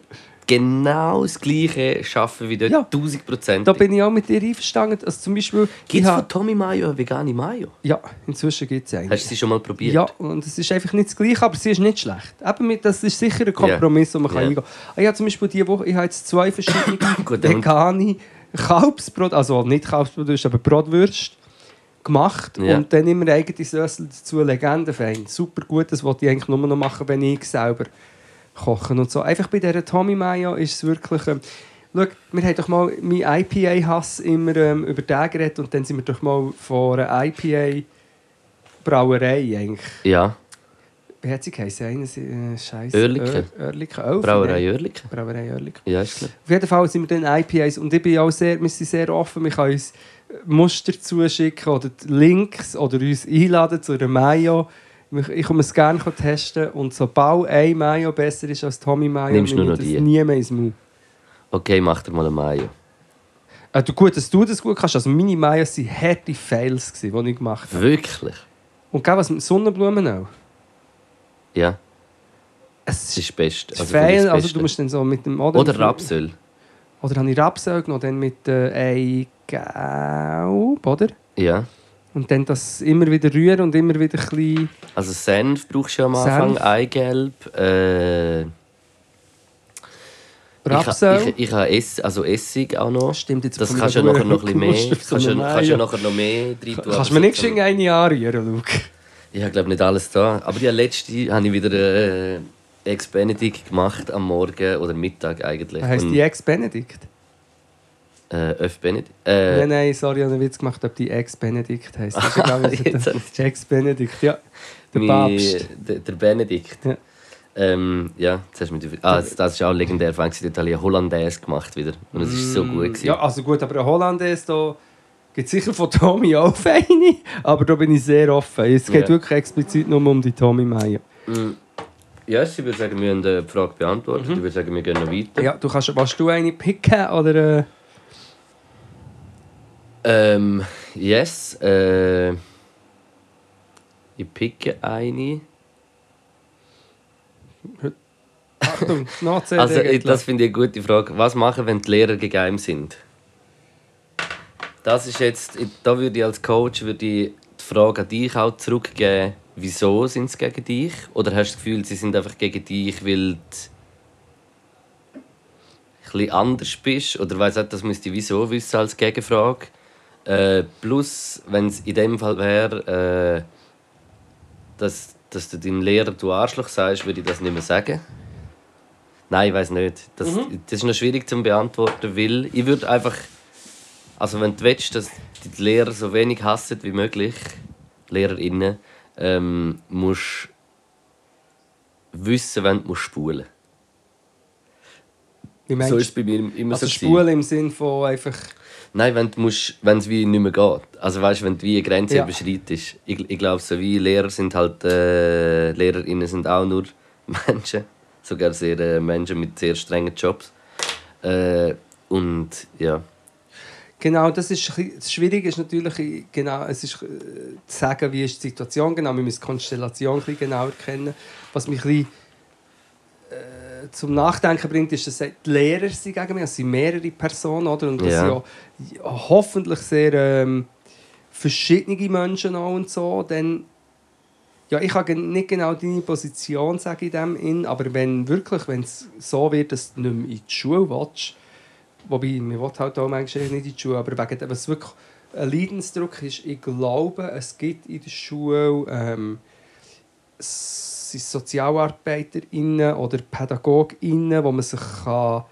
genau das Gleiche schaffen wie dort, Ja. 1000 Prozent. Da bin ich auch mit dir einverstanden. Also zum Beispiel, Gibt es von Tommy Mayo eine vegane Mayo? ja, inzwischen gibt es eine. Hast du sie schon mal probiert? Ja, und es ist einfach nicht das Gleiche, aber sie ist nicht schlecht. Eben mit, das ist sicher ein Kompromiss, den man Ja. kann eingehen kann. Ah, Ich habe zum Beispiel diese Woche ich habe jetzt zwei verschiedene Gut, und- vegane Kalbsbrot, also nicht Kalbsbrot, aber Brotwürste gemacht Ja. und dann immer eigene Sössel dazu, Legendenfein. Super gut, das wollte ich eigentlich nur noch machen, wenn ich selber koche und so. Einfach bei dieser Tommy Mayo ist es wirklich... Ähm, Schau, wir haben doch mal meinen IPA-Hass immer ähm, über den geredet und dann sind wir doch mal vor einer IPA-Brauerei eigentlich. Ja. Wie hat sie geheißen? Eine äh, Scheiße. Oerlikon. Oer- Oerlikon. Oh, Brauerei. Oerlikon. Brauerei Oerlikon. Ja, ist klar. Auf jeden Fall sind wir dann IPAs und ich bin auch sehr, wir sind sehr offen. Wir können uns Muster zuschicken oder Links oder uns einladen zu einer Mayo. Ich ich komme es gerne testen und sobald ein Mayo besser ist als Tommy Mayo, Nimmst nehme nur noch das die? nie mehr ins Maul. Okay, mach dir mal eine Mayo. Äh, du, gut, dass du das gut kannst. Also meine Mayos waren harte Fails, die ich gemacht habe. Wirklich? Und gell, was mit Sonnenblumen auch? Ja, Es ist das Beste. Also, das also du musst dann so mit dem... Oder Rapsöl. Oder habe ich Rapsöl genommen, dann mit äh, Eigelb, oder? Ja. Und dann das immer wieder rühren und immer wieder ein bisschen... Also Senf brauchst du ja am Anfang, Senf. Eigelb. Äh, Rapsöl. Ich, ich, ich habe Ess, also Essig auch noch. Stimmt, jetzt Das kannst du ja nachher noch ein bisschen mehr. Kannst du Mayo. nachher noch mehr rein tun. Kannst du mir nicht so- schon eine anrühren, Luke? Ich habe glaube nicht alles da. Aber die letzte habe ich wieder äh, Ex Benedict gemacht am Morgen oder Mittag eigentlich. Heißt die Ex-Benedikt? äh, Öff Benedict. Äh, Nein, nein, sorry, ich habe einen Witz gemacht, ob die Ex-Benedikt heisst. Das ist egal, Jetzt habe der Ex-Benedikt, ja. Der mein- Papst. Der, der Benedikt. Ja. Ähm, ja, jetzt hast du mich... Ah, das, das ist auch legendär. Dort habe ich eine Hollandaise gemacht wieder. Und es war so gut. Gewesen. Mm, Ja, also gut, aber ein Hollandaise da gibt sicher von Tommy auch eine, aber da bin ich sehr offen. Es geht Ja. wirklich explizit nur um die Tommy Mayo. Mm. Ja, ich würde sagen, wir haben die Frage beantwortet. Ich würde sagen, wir gehen noch weiter. Ja, du kannst, willst du eine picken oder... Äh, Ähm, yes. Äh, ich picke eine. Achtung, Nazi Also, ich, das finde ich eine gute Frage. Was machen, wenn die Lehrer geheim sind? Das ist jetzt, da würde ich als Coach würde ich die Frage an dich auch zurückgeben. Wieso sind sie gegen dich? Oder hast du das Gefühl, sie sind einfach gegen dich, weil du bisschen anders bist? Oder weiss nicht, das müsste ich wieso wissen als Gegenfrage. Äh, plus, wenn es in dem Fall wäre, äh, dass, dass du deinem Lehrer du Arschloch sagst, würde ich das nicht mehr sagen. Nein, ich weiß nicht. Das, das ist noch schwierig zu beantworten, weil ich würde einfach. Also, wenn du willst, dass die Lehrer so wenig hassen wie möglich, LehrerInnen, ähm, musst du wissen, wenn du spulen musst. So du? ist es bei mir immer Also so. Spulen im Sinn von einfach... Nein, wenn du musst, wenn es wie nicht mehr geht. Also weißt, wenn du wie eine Grenze Ja. überschreitest. Ich, ich glaube, so wie Lehrer sind halt äh, LehrerInnen sind auch nur Menschen, sogar sehr äh, Menschen mit sehr strengen Jobs. Äh, und ja, Genau, das ist das Schwierige ist natürlich, genau, es ist, äh, zu sagen, wie ist die Situation genau. Wir müssen die Konstellation ein bisschen genauer kennen. Was mich ein bisschen, äh, zum Nachdenken bringt, ist, dass die Lehrer sind gegen mich. Es sind mehrere Personen, oder? Und das Ja. sind ja hoffentlich sehr ähm, verschiedene Menschen auch und so. Dann, ja, ich kann gen- nicht genau deine Position sagen in dem in, aber wenn wirklich, wenn es so wird, dass du nicht mehr in die Schule willst, Wobei, man will halt auch manchmal nicht in die Schule, aber wegen dem, was wirklich ein Leidensdruck ist, ich glaube, es gibt in der Schule ähm, sind SozialarbeiterInnen oder PädagogInnen, wo man sich kann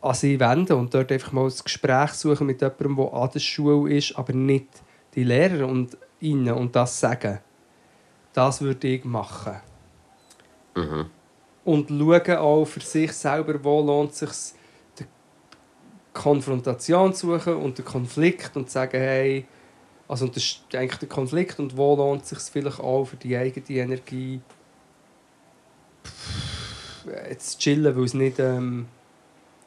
an sie wenden kann und dort einfach mal ein Gespräch suchen mit jemandem, der an der Schule ist, aber nicht die Lehrer und ihnen und das sagen. Das würde ich machen. mhm. Und schauen auch für sich selber, wo lohnt es sich Konfrontation suchen und den Konflikt und sagen, hey, also das ist eigentlich der Konflikt und wo lohnt es sich vielleicht auch für die eigene Energie jetzt chillen, weil es nicht ähm,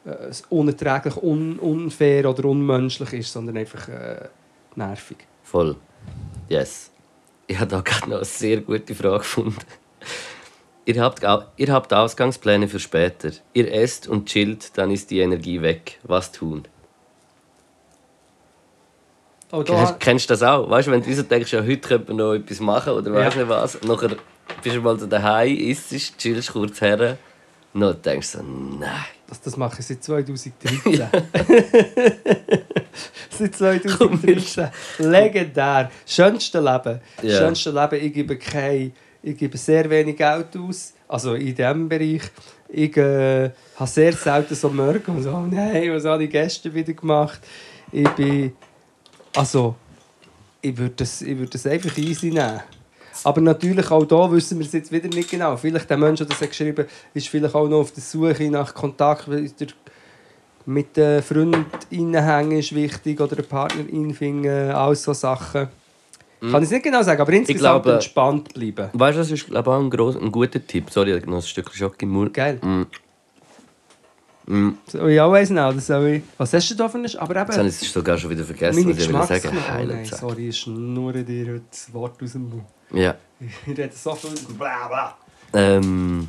äh, unerträglich, un unfair oder unmenschlich ist, sondern einfach äh, nervig. Voll. Yes. Ich habe da gerade noch eine sehr gute Frage gefunden. Ihr habt, ihr habt Ausgangspläne für später. Ihr esst und chillt, dann ist die Energie weg. Was tun? Oh, da, Kennst, kennst du das auch? Weißt du, wenn du so denkst, ja, heute könnte man noch etwas machen oder weißt Ja. nicht was, nachher bist du mal so daheim, isst, chillst kurz her, und dann denkst du so, nein. das, das mache ich seit 2013. seit 2013. Legendär. Schönste Leben. Ja. Schönste Leben. Ich gebe, kein, ich gebe sehr wenig Geld aus. Also in diesem Bereich. Ich äh, habe sehr selten so Mörder und so, oh nein, was habe ich gestern wieder gemacht? Ich bin. Also, ich würde das, ich würde das einfach easy nehmen. Aber natürlich auch da wissen wir es jetzt wieder nicht genau. Vielleicht der Mensch, der das geschrieben hat, ist vielleicht auch noch auf der Suche nach Kontakt weil der mit den Freundinnen hängen ist wichtig oder eine Partnerin finden, all so Sachen. Kann ich es nicht genau sagen, aber insgesamt glaube- entspannt bleiben. Weißt du, das ist glaube ich, auch ein, gross, ein guter Tipp. Sorry, ich habe noch ein Stück Schock im Mund. Geil. Mm. Mm. Soll ich auch eins nehmen? oder soll ich... Was hast du da für ein... Aber Das habe eben, ich sogar schon wieder vergessen, was ich will sagen. Oh nein, sorry, ich schnurre dir das Wort aus dem Mund. Ja. Ich rede so viel... Bla bla. Ähm.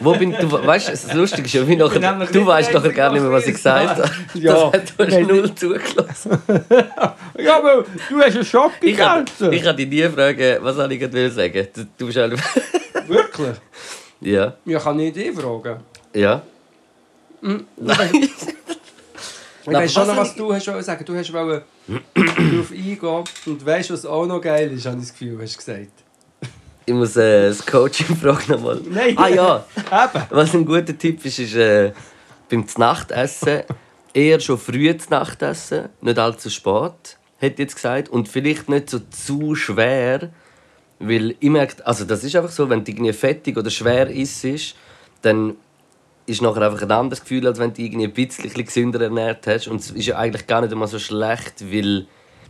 Wo bin du? Weißt du, das Lustige ist ja, wie nachher, du weißt nachher gar nicht mehr, was ich gesagt habe. Ja, Das, du hast nein, null zugelassen. Ja, aber du hast einen Schock Ich kann, gegessen. ich kann dich nie fragen, was soll ich gerade will sagen. Du, du bist alle. Wirklich? ja. Ja, kann ich dich fragen. Ja. Nein. Ich Na, weiss schon noch, was du hast wollen sagen. Du hast wollen darauf eingehen und weißt, was auch noch geil ist, habe ich das Gefühl, hast du gesagt. Ich muss äh, das Coaching fragen nochmal. Nein. Ah ja. Eben. Was ein guter Tipp ist, ist äh, beim Nachtessen eher schon früh zu Nachtessen, nicht allzu spät, hätte ich jetzt gesagt. Und vielleicht nicht so zu schwer, weil ich merke, also das ist einfach so, wenn du irgendwie fettig oder schwer isst, dann ist nachher einfach ein anderes Gefühl, als wenn du irgendwie ein bisschen gesünder ernährt hast. Und es ist ja eigentlich gar nicht einmal so schlecht, weil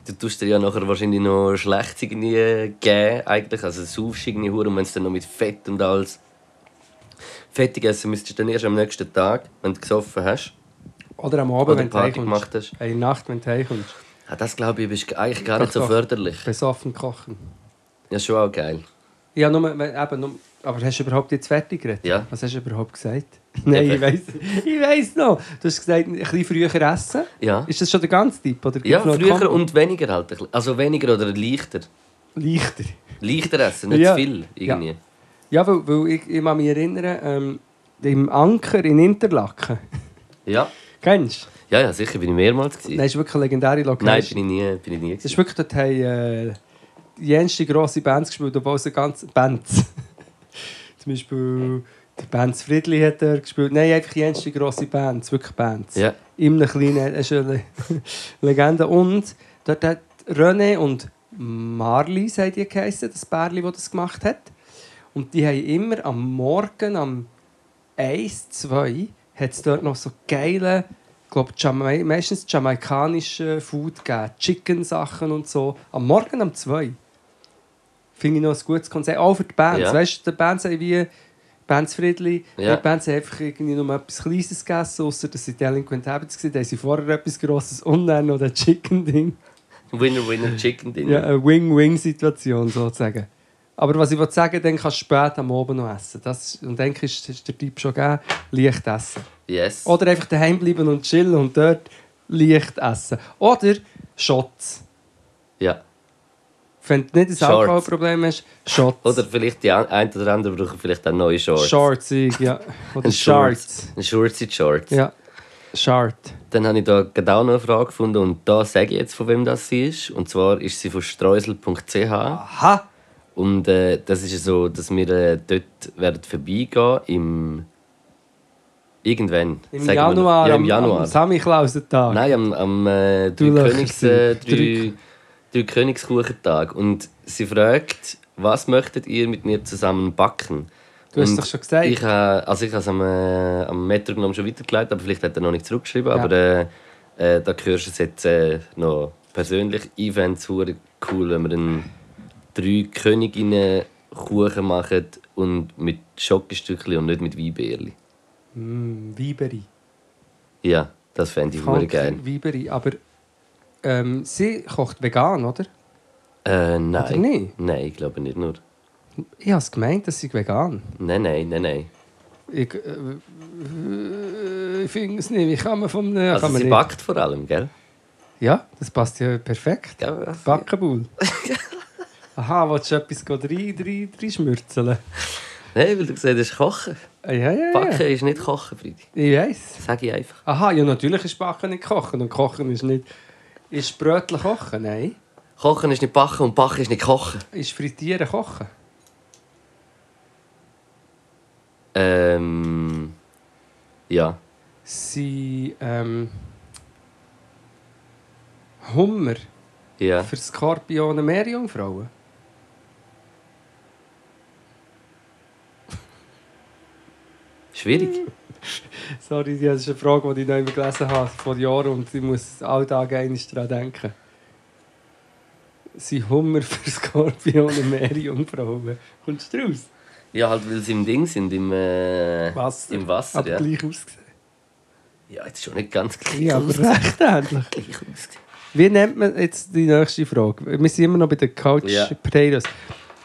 du tust dir ja nachher wahrscheinlich noch schlecht irgendwie geben, eigentlich. Also saufst irgendwie hure und wenn es dann noch mit Fett und alles Fettig essen müsstest du dann erst am nächsten Tag, wenn du gesoffen hast. Oder am Abend, Oder wenn du Party gemacht hast. Hey, in der Nacht, wenn du heimkommst. Ja, das glaube ich ist eigentlich gar nicht so förderlich. Besoffen kochen. Ja, schon auch geil. Ja, nur, eben, nur, aber hast du überhaupt jetzt fertig geredet? Ja. Was hast du überhaupt gesagt? Nein, ich weiss, ich weiss noch. Du hast gesagt, ein bisschen früher essen. Ja. Ist das schon der ganze Tipp? Oder Ja, früher und weniger halt. Also weniger oder leichter. Leichter. Leichter essen, nicht Ja. zu viel irgendwie. Ja, weil, weil ich, ich kann mich erinnern, ähm, im Anker in Interlaken. Ja. Kennst du? Ja, ja, sicher bin ich mehrmals gewesen. Das ist wirklich eine legendäre Location. Nein, bin ich nie, bin ich nie Das ist gewesen. wirklich, dort haben äh, die jenste grosse Bands gespielt, obwohl es eine ganze Bands. Zum Beispiel die Bands Friedli hat er gespielt. Nein, einfach jenste grosse Bands, wirklich Bands. Ja. Einem kleinen, das ist eine Le- Legende. Und dort hat René und Marli, haben die geheissen, das Bärli, das das gemacht hat. Und die haben immer am Morgen, am 1, 2, hat es dort noch so geile, glaube, Jama meistens jamaikanische Food gegeben. Chicken-Sachen und so. Am Morgen um 2. Finde ich noch ein gutes Konzept. Auch für die Bands. Ja. Weißt du, die Bands haben wie Bands Friedli. Ja. Die Bands haben einfach irgendwie nur etwas Kleines gegessen, außer dass sie Delinquent Habits waren. Da haben sie vorher etwas Grosses und dann noch das Chicken-Ding. Winner, Winner, Chicken Dinner. Ja, eine Wing-Wing-Situation sozusagen. Aber was ich will sagen, dann kannst du spät am Abend noch essen. Das, und dann ist, ist der Typ schon gegeben, leicht essen. Yes. Oder einfach daheim bleiben und chillen und dort leicht essen. Oder Shots. Ja. Wenn du nicht ein Shorts. Alkoholproblem hast, Shots. Oder vielleicht die ein oder andere brauchen vielleicht auch neue Shorts. Shorts, ja. Oder Ein Shorts. Ein Shortsy Shorts. Ja. Short. Dann habe ich da gerade auch noch eine Frage gefunden und da sage ich jetzt, von wem das sie ist. Und zwar ist sie von streusel.ch. Aha! Und äh, das ist so, dass wir äh, dort werden vorbeigehen im... Irgendwann. Im Januar. Ja, im am, Januar. am Samichlausentag. Nein, am, am äh, drei, Königs, äh, Drei- drei, Königskuchentag. Und sie fragt, was möchtet ihr mit mir zusammen backen? Du hast Und doch schon gesagt. Ich, äh, also ich habe es am, äh, am Metro genommen schon weitergeleitet, aber vielleicht hat er noch nicht zurückgeschrieben. Ja. Aber äh, äh, da hörst du es jetzt äh, noch persönlich. Ich fände es cool, wenn wir einen drei Königinnen Kuchen machen und mit Schokostückchen und nicht mit Weinbeerli. Mm, Weiberi. Ja, das fände ich wirklich geil. Weiberi. Aber ähm, sie kocht vegan, oder? Äh, nein. Oder nicht? Nein, ich glaube nicht nur. Ich habe es gemeint, dass sie vegan Nein, nein, nein, nein. Ich, äh, äh, ich finde es nicht. Wie kann man vom. Äh, Also kann man sie nicht. backt vor allem, gell? Ja, das passt ja perfekt. Gell? Backenbull. Aha, willst du etwas rein, rein, rein schmürzeln? Nein, weil du gesagt hast, kochen. Ah, Ja, ja, ja. Backen ist nicht kochen, Friedi. Ich weiß. Sag ich einfach. Aha, ja, natürlich ist Backen nicht Kochen. Und Kochen ist nicht. Ist Brötchen kochen? Nein. Kochen ist nicht backen und backen ist nicht kochen. Ist Frittieren kochen? Ähm. Ja. Sie. Ähm, Hummer Ja. für Skorpionen Meerjungfrauen? Schwierig. Sorry, das ist eine Frage, die ich noch immer gelesen habe vor Jahren und ich muss alltag einmal daran denken. Sie Hummer für Skorpionen Meerjungfrauen. Kommst du raus? Ja, halt, weil sie im Ding sind, im, äh, Wasser. im Wasser. Aber ja. gleich ausgesehen. ja, jetzt schon nicht ganz gleich. Ja, aber recht ähnlich. Gleich ausgesehen. Wie nennt man jetzt die nächste Frage? Wir sind immer noch bei den Couch Ja. Potatoes.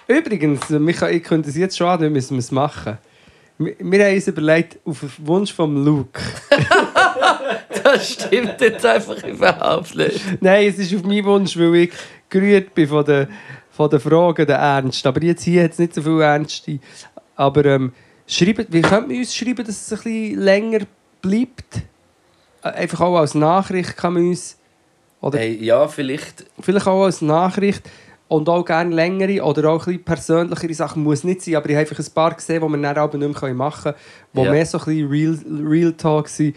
Übrigens, Michael, ich könnte es jetzt schon an, dann müssen wir es machen. Wir, wir haben uns überlegt, auf den Wunsch von Luke. Das stimmt jetzt einfach überhaupt nicht. Nein, es ist auf meinen Wunsch, weil ich gerührt bin von den, von den Fragen, der Ernst. Aber jetzt hier hat es nicht so viel Ernst. Aber ähm, schreibt, wie könnte man uns schreiben, dass es ein bisschen länger bleibt? Äh, Einfach auch als Nachricht kann man uns... Oder Hey, ja, vielleicht. vielleicht auch als Nachricht und auch gerne längere oder auch ein bisschen persönlichere Sachen muss nicht sein, aber ich habe einfach ein paar gesehen, die wir dann aber nicht mehr machen können, die Ja. mehr so ein bisschen Real, Real Talk sind.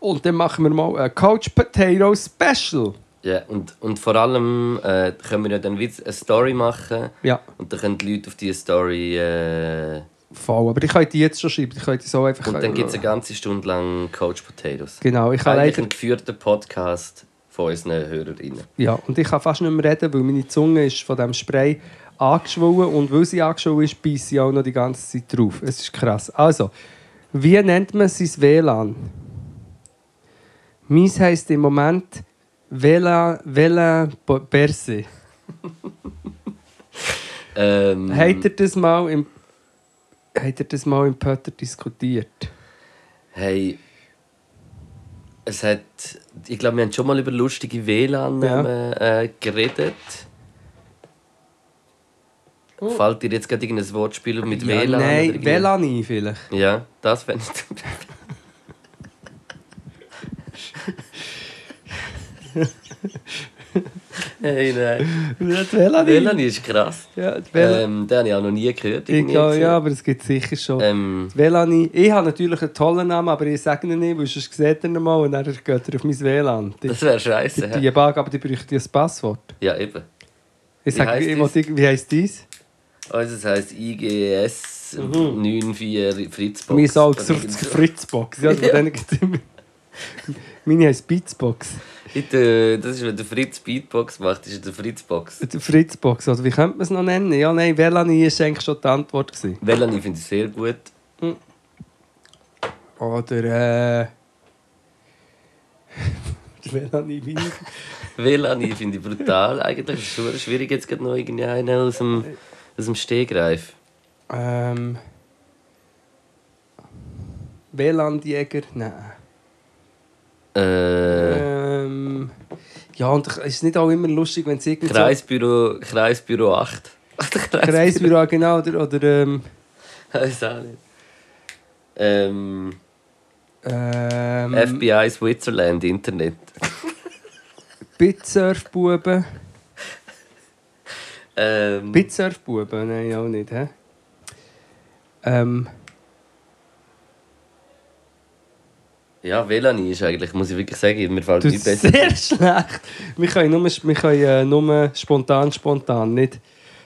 Und dann machen wir mal ein Couch Potato Special. Ja, und, und vor allem äh, können wir ja dann wieder eine Story machen Ja, und dann können die Leute auf diese Story. Äh, voll. Aber ich könnte die jetzt schon schreiben. Ich könnte die so einfach... und dann gibt es eine ganze Stunde lang Coach Potatoes. Genau, ich Eigentlich leider... ein geführter Podcast von unseren Hörerinnen. Ja, und ich kann fast nicht mehr reden, weil meine Zunge ist von diesem Spray angeschwollen und weil sie angeschwollen ist, beißt sie auch noch die ganze Zeit drauf. Es ist krass. Also, wie nennt man sein WLAN? Meins heisst im Moment WLAN, WLAN Berse. Ähm, Habt ihr das mal im Habt ihr das mal im Pötter diskutiert? Hey. Es hat. Ich glaube, wir haben schon mal über lustige WLAN Ja. äh, geredet. Oh. Fällt dir jetzt gerade irgendein Wortspiel mit Ja, WLAN? nein? WLAN vielleicht. Ja, das fände ich. hey, nein. WLAN. WLAN ist krass. Ja, die. Ähm, den habe ich auch noch nie gehört. Ich, irgendwie ja, ja, aber es gibt sicher schon. Ähm, WLAN. Ich habe natürlich einen tollen Namen, aber ich sage ihn nicht, weil sonst seht ihr ihn mal und dann geht er auf mein WLAN. Die, das wäre scheiße. die, die Bug, aber die bräuchte ein Passwort. Ja, eben. Ich Wie sage, heisst ich dies? wie heisst dies? Also, das heisst IGS Mhm. 94 Fritzbox. Irgend die so. Fritzbox. Ja, Ja. ja. Meine heisst Beatsbox. Ich, äh, Das ist, wenn der Fritz Beatbox macht, ist der Fritzbox. Die Fritzbox, oder wie könnte man es noch nennen? Ja, nein, WLAN war eigentlich schon die Antwort. Gewesen. Ich finde es sehr gut. Oder, äh... Wie WLAN, ich finde ich brutal. Eigentlich ist es schon schwierig, jetzt gerade noch irgendwie einen aus dem, aus dem Stehgreif. Ähm... WLAN-Jäger? Nein. Äh, Ähm, ja, und es ist nicht auch immer lustig, wenn es irgendwie so... Kreisbüro, Kreisbüro 8. Kreisbüro, genau, oder, oder ähm, Weiß auch nicht. Ähm, ähm, FBI Switzerland Internet. Bitsurfbuben. Ähm, Bitsurfbuben? Nein, auch nicht, hä? Ähm, ja, WLAN ist eigentlich, muss ich wirklich sagen, mir fällt nicht besser. sehr schlecht. Wir können nur, wir können, äh, nur spontan, spontan, nicht...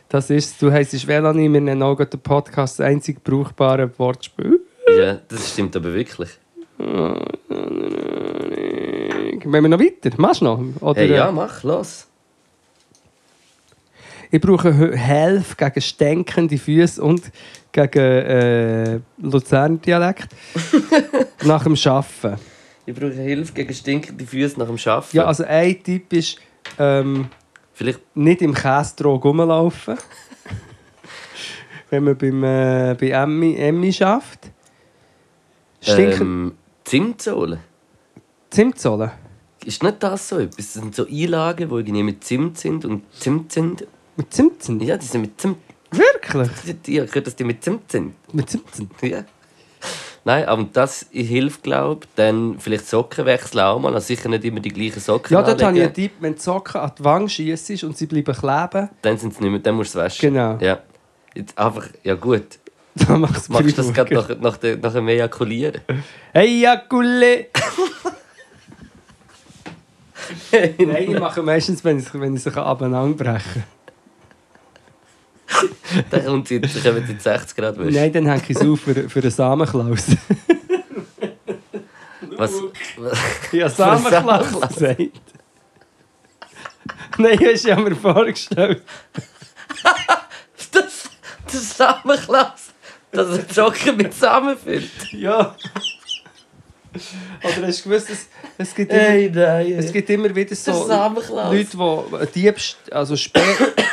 Das ist, du heisst Velani, wir nennen auch den Podcast das einzig brauchbare Wortspiel. Ja, das stimmt aber wirklich. Wenn wir noch weiter? Machst du noch? Oder, Hey, ja, äh, mach, los. Ich brauche H- Hilfe gegen stinkende Füße und gegen äh, Luzern-Dialekt. nach dem Arbeiten. Ich brauche Hilfe gegen stinkende Füße nach dem Arbeiten. Ja, also ein Tipp ist, ähm, Vielleicht nicht im Käsetrog rumlaufen. Wenn man beim, äh, bei Emmy, Emmy schafft. Stinken ähm, Zimtsohle. Zimtsohle. Ist nicht das so etwas? Das sind so Einlagen, die irgendwie mit Zimt sind und Zimt sind. Mit Zimtzen? Ja, die sind mit Zimt. Wirklich? Ich habe gehört, dass die mit Zimt sind. Mit Zimtzen? Ja. Nein, aber das hilft, glaube ich. Dann vielleicht Socken wechseln auch mal. Also sicher nicht immer die gleichen Socken Ja, dort habe ich einen Tipp, wenn die Socken an die Wange schießt und sie bleiben kleben, Dann sind sie nicht mehr, dann musst du es waschen. Genau. Ja. Jetzt einfach, ja gut. dann machst du das gerade nach, nach, der- nach dem Ejakulieren? Hey, ja, Kulle! Nein, ich mache meistens, wenn ich, wenn ich sich abeinander breche. dann kommt sie, dann kommen in 60 Grad Wäsche. Nein, dann hänge ich es auf für, für einen Samenklaus. Was, was, Ja, Samenklaus gesagt. Nein, hast du ja mir vorgestellt. das, das Samenklaus, dass er die Socken mit Samen füllt. Ja. Oder hast du gewusst, es, es, gibt, immer, Hey, nein. es gibt immer wieder der so. Leute, die Diebst, also Sper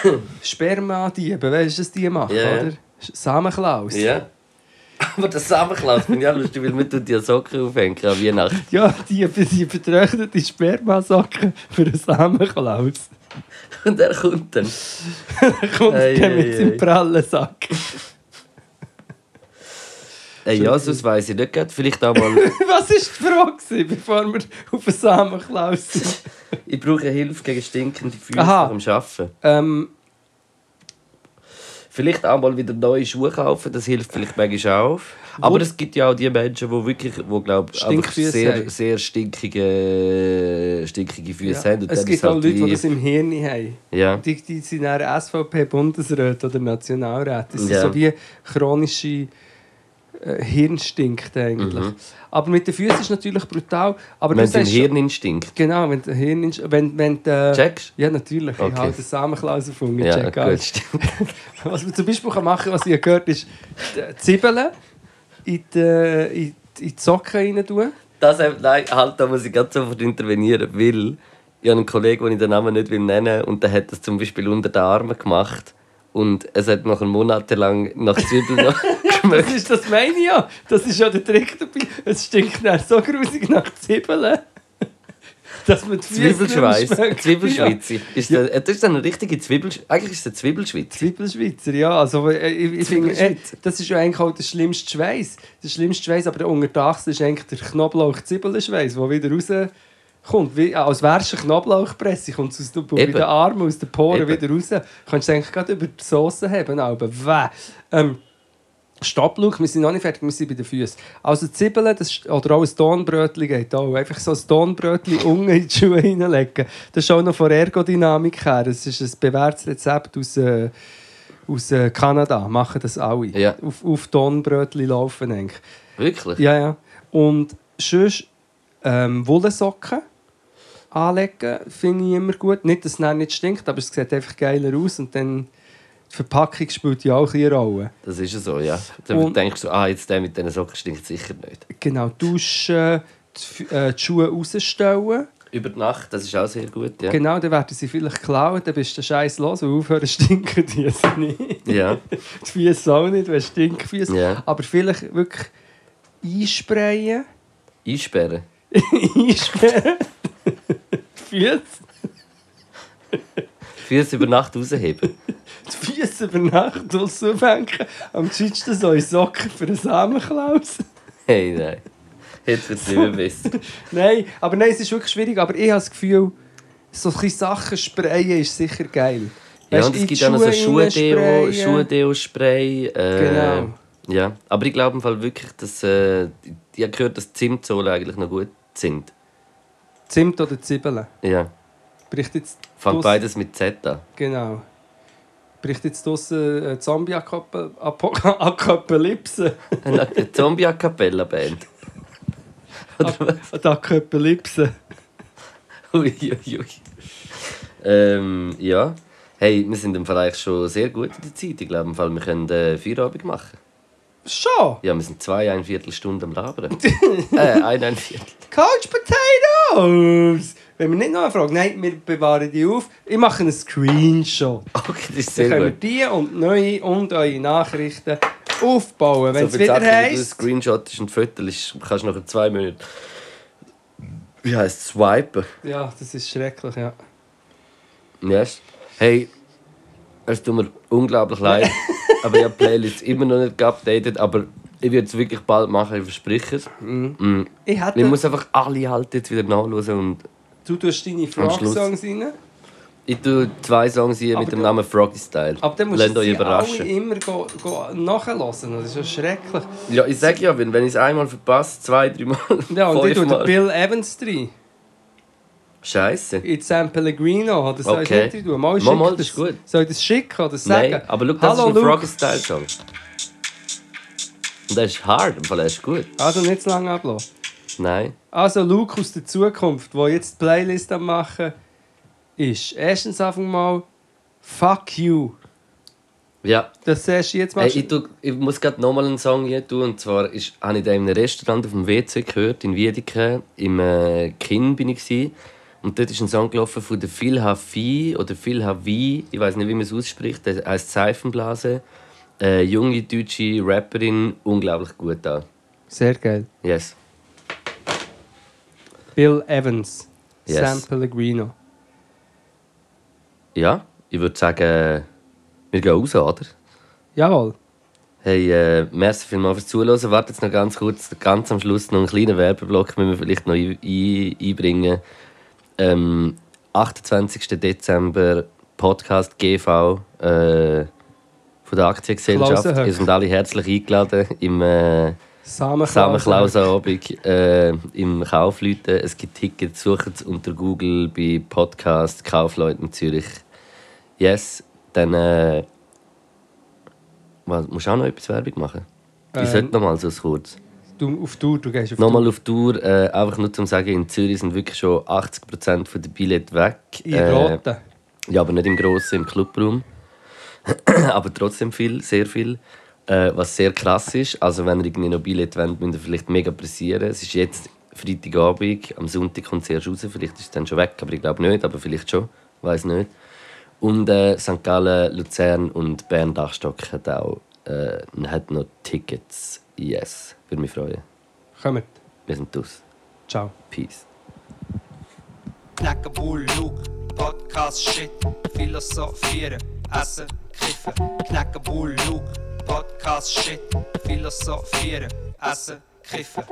Sperma-Diebe, weißt du, was die machen, ja. oder? Samenklaus. Ja. Aber der Samenklaus finde ich auch lustig, weil man tut die Socken aufhängen an Weihnachten. Ja, die, die betrocknete Spermasocken für einen Samenklaus. Und er kommt dann. Kommt Ei, der ei, mit seinem ei. prallen Sack. Äh, ja, sonst weiss ich nicht. Vielleicht auch mal. Was war die Frage, bevor wir auf einen Samenklaus sind? ich brauche Hilfe gegen stinkende Füße dem Arbeiten. ähm, Vielleicht auch mal wieder neue Schuhe kaufen, das hilft vielleicht manchmal auch. Aber es gibt ja auch die Menschen, die wirklich, wo glaub, sehr, haben. sehr stinkige, stinkige Füße ja. haben. Und Es gibt ist auch halt Leute, die das im Hirn haben. Ja, Die, die sind dann SVP-Bundesräte oder Nationalräte. Das sind Ja. so wie chronische äh, Hirnstinkte eigentlich. Mhm. Aber mit den Füßen ist es natürlich brutal. Aber wenn du sagst- Hirninstinkt. Genau, wenn der Hirn... Wenn, wenn der, Checkst Ja, natürlich. Okay. Ich habe den Samenklaus erfunden. Ja, check gut. Was man zum Beispiel machen kann, was ich gehört habe, ist die Zwiebeln in die, in die, in die Socken rein tun. Das, äh, nein, halt, da muss ich ganz sofort intervenieren, weil ich habe einen Kollegen, den ich den Namen nicht nennen will, und der hat das zum Beispiel unter den Armen gemacht. Und es hat nach monatelang nach Zwiebeln noch Das, ist, das meine ich ja. Das ist ja der Trick dabei. Es stinkt dann so grusig nach Zwiebeln, dass man Zwiebelschweiß. Zwiebelschweizer. Ist der, das ist dann eine richtige Zwiebelsch... Eigentlich ist es ein Zwiebelschweizer. Zwiebelschweizer, ja. Also, äh, ich, ich finde, äh, das ist ja eigentlich auch der schlimmste Schweiß. Der schlimmste Schweiß, aber der unter der Achsel ist eigentlich der Knoblauch-Zwiebelschweiß, der wieder rauskommt. Wie, als wärst du eine Knoblauchpresse, kommt es aus den, Armen, aus den Poren Eben. wieder raus. Kannst du eigentlich gerade über die Soße haben. Aber weh. Ähm, Stopp, Luke, wir sind noch nicht fertig, wir sind bei den Füßen. Also Zwiebeln, das ist, oder auch ein Tonbrötchen geht auch. Einfach so ein Tonbrötchen unten in die Schuhe hineinlegen. Das ist auch noch von Ergodynamik her. Das ist ein bewährtes Rezept aus, äh, aus äh, Kanada. Machen das alle. Ja. Auf, auf Tonbrötchen laufen eigentlich. Wirklich? Ja, ja. Und sonst ähm, Wollsocken anlegen, finde ich immer gut. Nicht, dass es nicht stinkt, aber es sieht einfach geiler aus. Und dann Verpackung spielt ja auch ein eine Rolle. Das ist ja so, ja. Dann Und- denkst du, ah, jetzt der mit diesen Socken stinkt sicher nicht. Genau, duschen, die, äh, die Schuhe rausstellen. Über die Nacht, das ist auch sehr gut, ja. Genau, dann werden sie vielleicht klauen, dann bist du scheiß los und aufhören stinken die es nicht. Ja, Die Füße auch nicht, wenn Stinkfüße. Ja. Aber vielleicht wirklich einsprayen. einsperren. einsperren. die Füße. Füße über Nacht rausheben. Die Füße über Nacht aufhängen. Am schönsten so in Socken für einen Samenklaus. Hey, nein. Jetzt wird es nicht mehr besser. nein, aber nein, es ist wirklich schwierig. Aber ich habe das Gefühl, so ein bisschen Sachen sprayen ist sicher geil. Ja, Weisst, und es gibt auch noch so Schuhdeo. Schuhdeo-Spray. Äh, Genau. Ja, aber ich glaube im Fall wirklich, dass äh, ich habe gehört, dass Zimtsohlen eigentlich noch gut sind. Zimt oder Zwiebeln. Ja, Bricht jetzt fängt beides mit Z. Genau. Bricht jetzt draussen eine Zombie-Apokalypse. Eine Zombie-A-Cappella-Band. Oder was? Eine Apokalypse. Ui, ui, ui. Ähm, ja. Hey, wir sind im eigentlich schon sehr gut in der Zeit. Ich glaube, im Fall, wir können äh, Feierabend machen. Schon? Ja, wir sind zwei, ein Viertelstunde am Labern. äh, ein, ein Viertel. Couch Potatoes! Wenn wir nicht noch eine Frage, nein, wir bewahren die auf. Ich mache einen Screenshot. Okay, das ist Dann sehr können wir gut. die und neue und eure Nachrichten aufbauen. Wenn es wieder du ein heisst... Screenshot ist und Foto ist, kannst du nach zwei Minuten. Wie heisst es? Swipen. Ja, das ist schrecklich, ja. Yes. Hey, es tut mir unglaublich leid, aber ich habe die Playlist immer noch nicht geupdatet, aber ich werde es wirklich bald machen, ich verspreche es. Mm. Ich hätte... Ich muss einfach alle halt jetzt wieder nachhören und Du tust deine. Frog-Songs rein. ich tue zwei Songs hier Aber mit dem du- Namen Froggy Style. Aber dann musst Lasst du euch überraschen. alle immer go, go nachhören. Das ist ja schrecklich. Ja, ich sage ja, wenn, wenn ich es einmal verpasse, zwei, dreimal, Ja, und ich tue. Bill Evans rein. Scheiße. In San Pellegrino. Oder soll Okay. ich nicht tun? Mal, Mal, mal, das- ist gut. Soll ich das schicken oder sagen? Nein, aber schau, das Hallo, ist ein. Froggy Style Song. Und der ist hart, im Fall er ist gut. Also nicht zu lange ablassen. Nein. Also Luke aus der Zukunft, der jetzt die Playlist am machen ist. Erstens einfach mal Fuck you. Ja, Das siehst du jetzt mal. Hey, ich, tu, ich muss gerade nochmal einen Song hier tun. Und zwar ist, habe ich den in einem Restaurant auf dem WC gehört, in Wiedeke. Im äh, Kinn bin ich. Gewesen. Und dort ist ein Song gelaufen von der Phil Hafi oder Phil Havi. Ich weiß nicht, wie man es ausspricht. Der heißt Seifenblase. Äh, junge deutsche Rapperin, unglaublich gut da. Sehr geil. Yes. Bill Evans. Yes. San Pellegrino. Ja, ich würde sagen, wir gehen raus, oder? Jawohl. Hey, äh, merci vielmals fürs Zuhören. Warte jetzt noch ganz kurz, ganz am Schluss noch einen kleinen Werbeblock, müssen wir vielleicht noch ein, ein, einbringen. Ähm, 28. Dezember, Podcast GV äh, von der Aktiengesellschaft. Ihr sind alle herzlich eingeladen im äh. Samenklausenabend äh, im Kaufleuten. Es gibt Tickets, sucht es unter Google bei Podcast Kaufleuten Zürich. Yes, dann äh, was, musst du auch noch etwas Werbung machen? Ich Ähm, sollte noch mal so kurz. Du auf Tour, du gehst auf Nochmal auf Tour, äh, einfach nur zum sagen, in Zürich sind wirklich schon 80% von der Billett weg. Tour. In Äh, Roten. ja, aber nicht im Grossen, im Clubraum. aber trotzdem viel, sehr viel. Äh, was sehr krass ist, also wenn ihr irgendwie noch Billett wollt, müsst ihr vielleicht mega pressieren. Es ist jetzt Freitagabend, am Sonntag kommt es erst raus, vielleicht ist es dann schon weg, aber ich glaube nicht, aber vielleicht schon, weiß nicht. Und äh, St. Gallen, Luzern und Bern Dachstock hat auch äh, hat noch Tickets. Yes, würde mich freuen. Kommt. Wir sind aus. Ciao. Peace. Knacken, Bull, Luke, Podcast, Shit, Philosophieren, Essen, Kiffen. Knacken, Bull, Luke, Podcast, Shit, Philosophieren, Essen, Kiffen.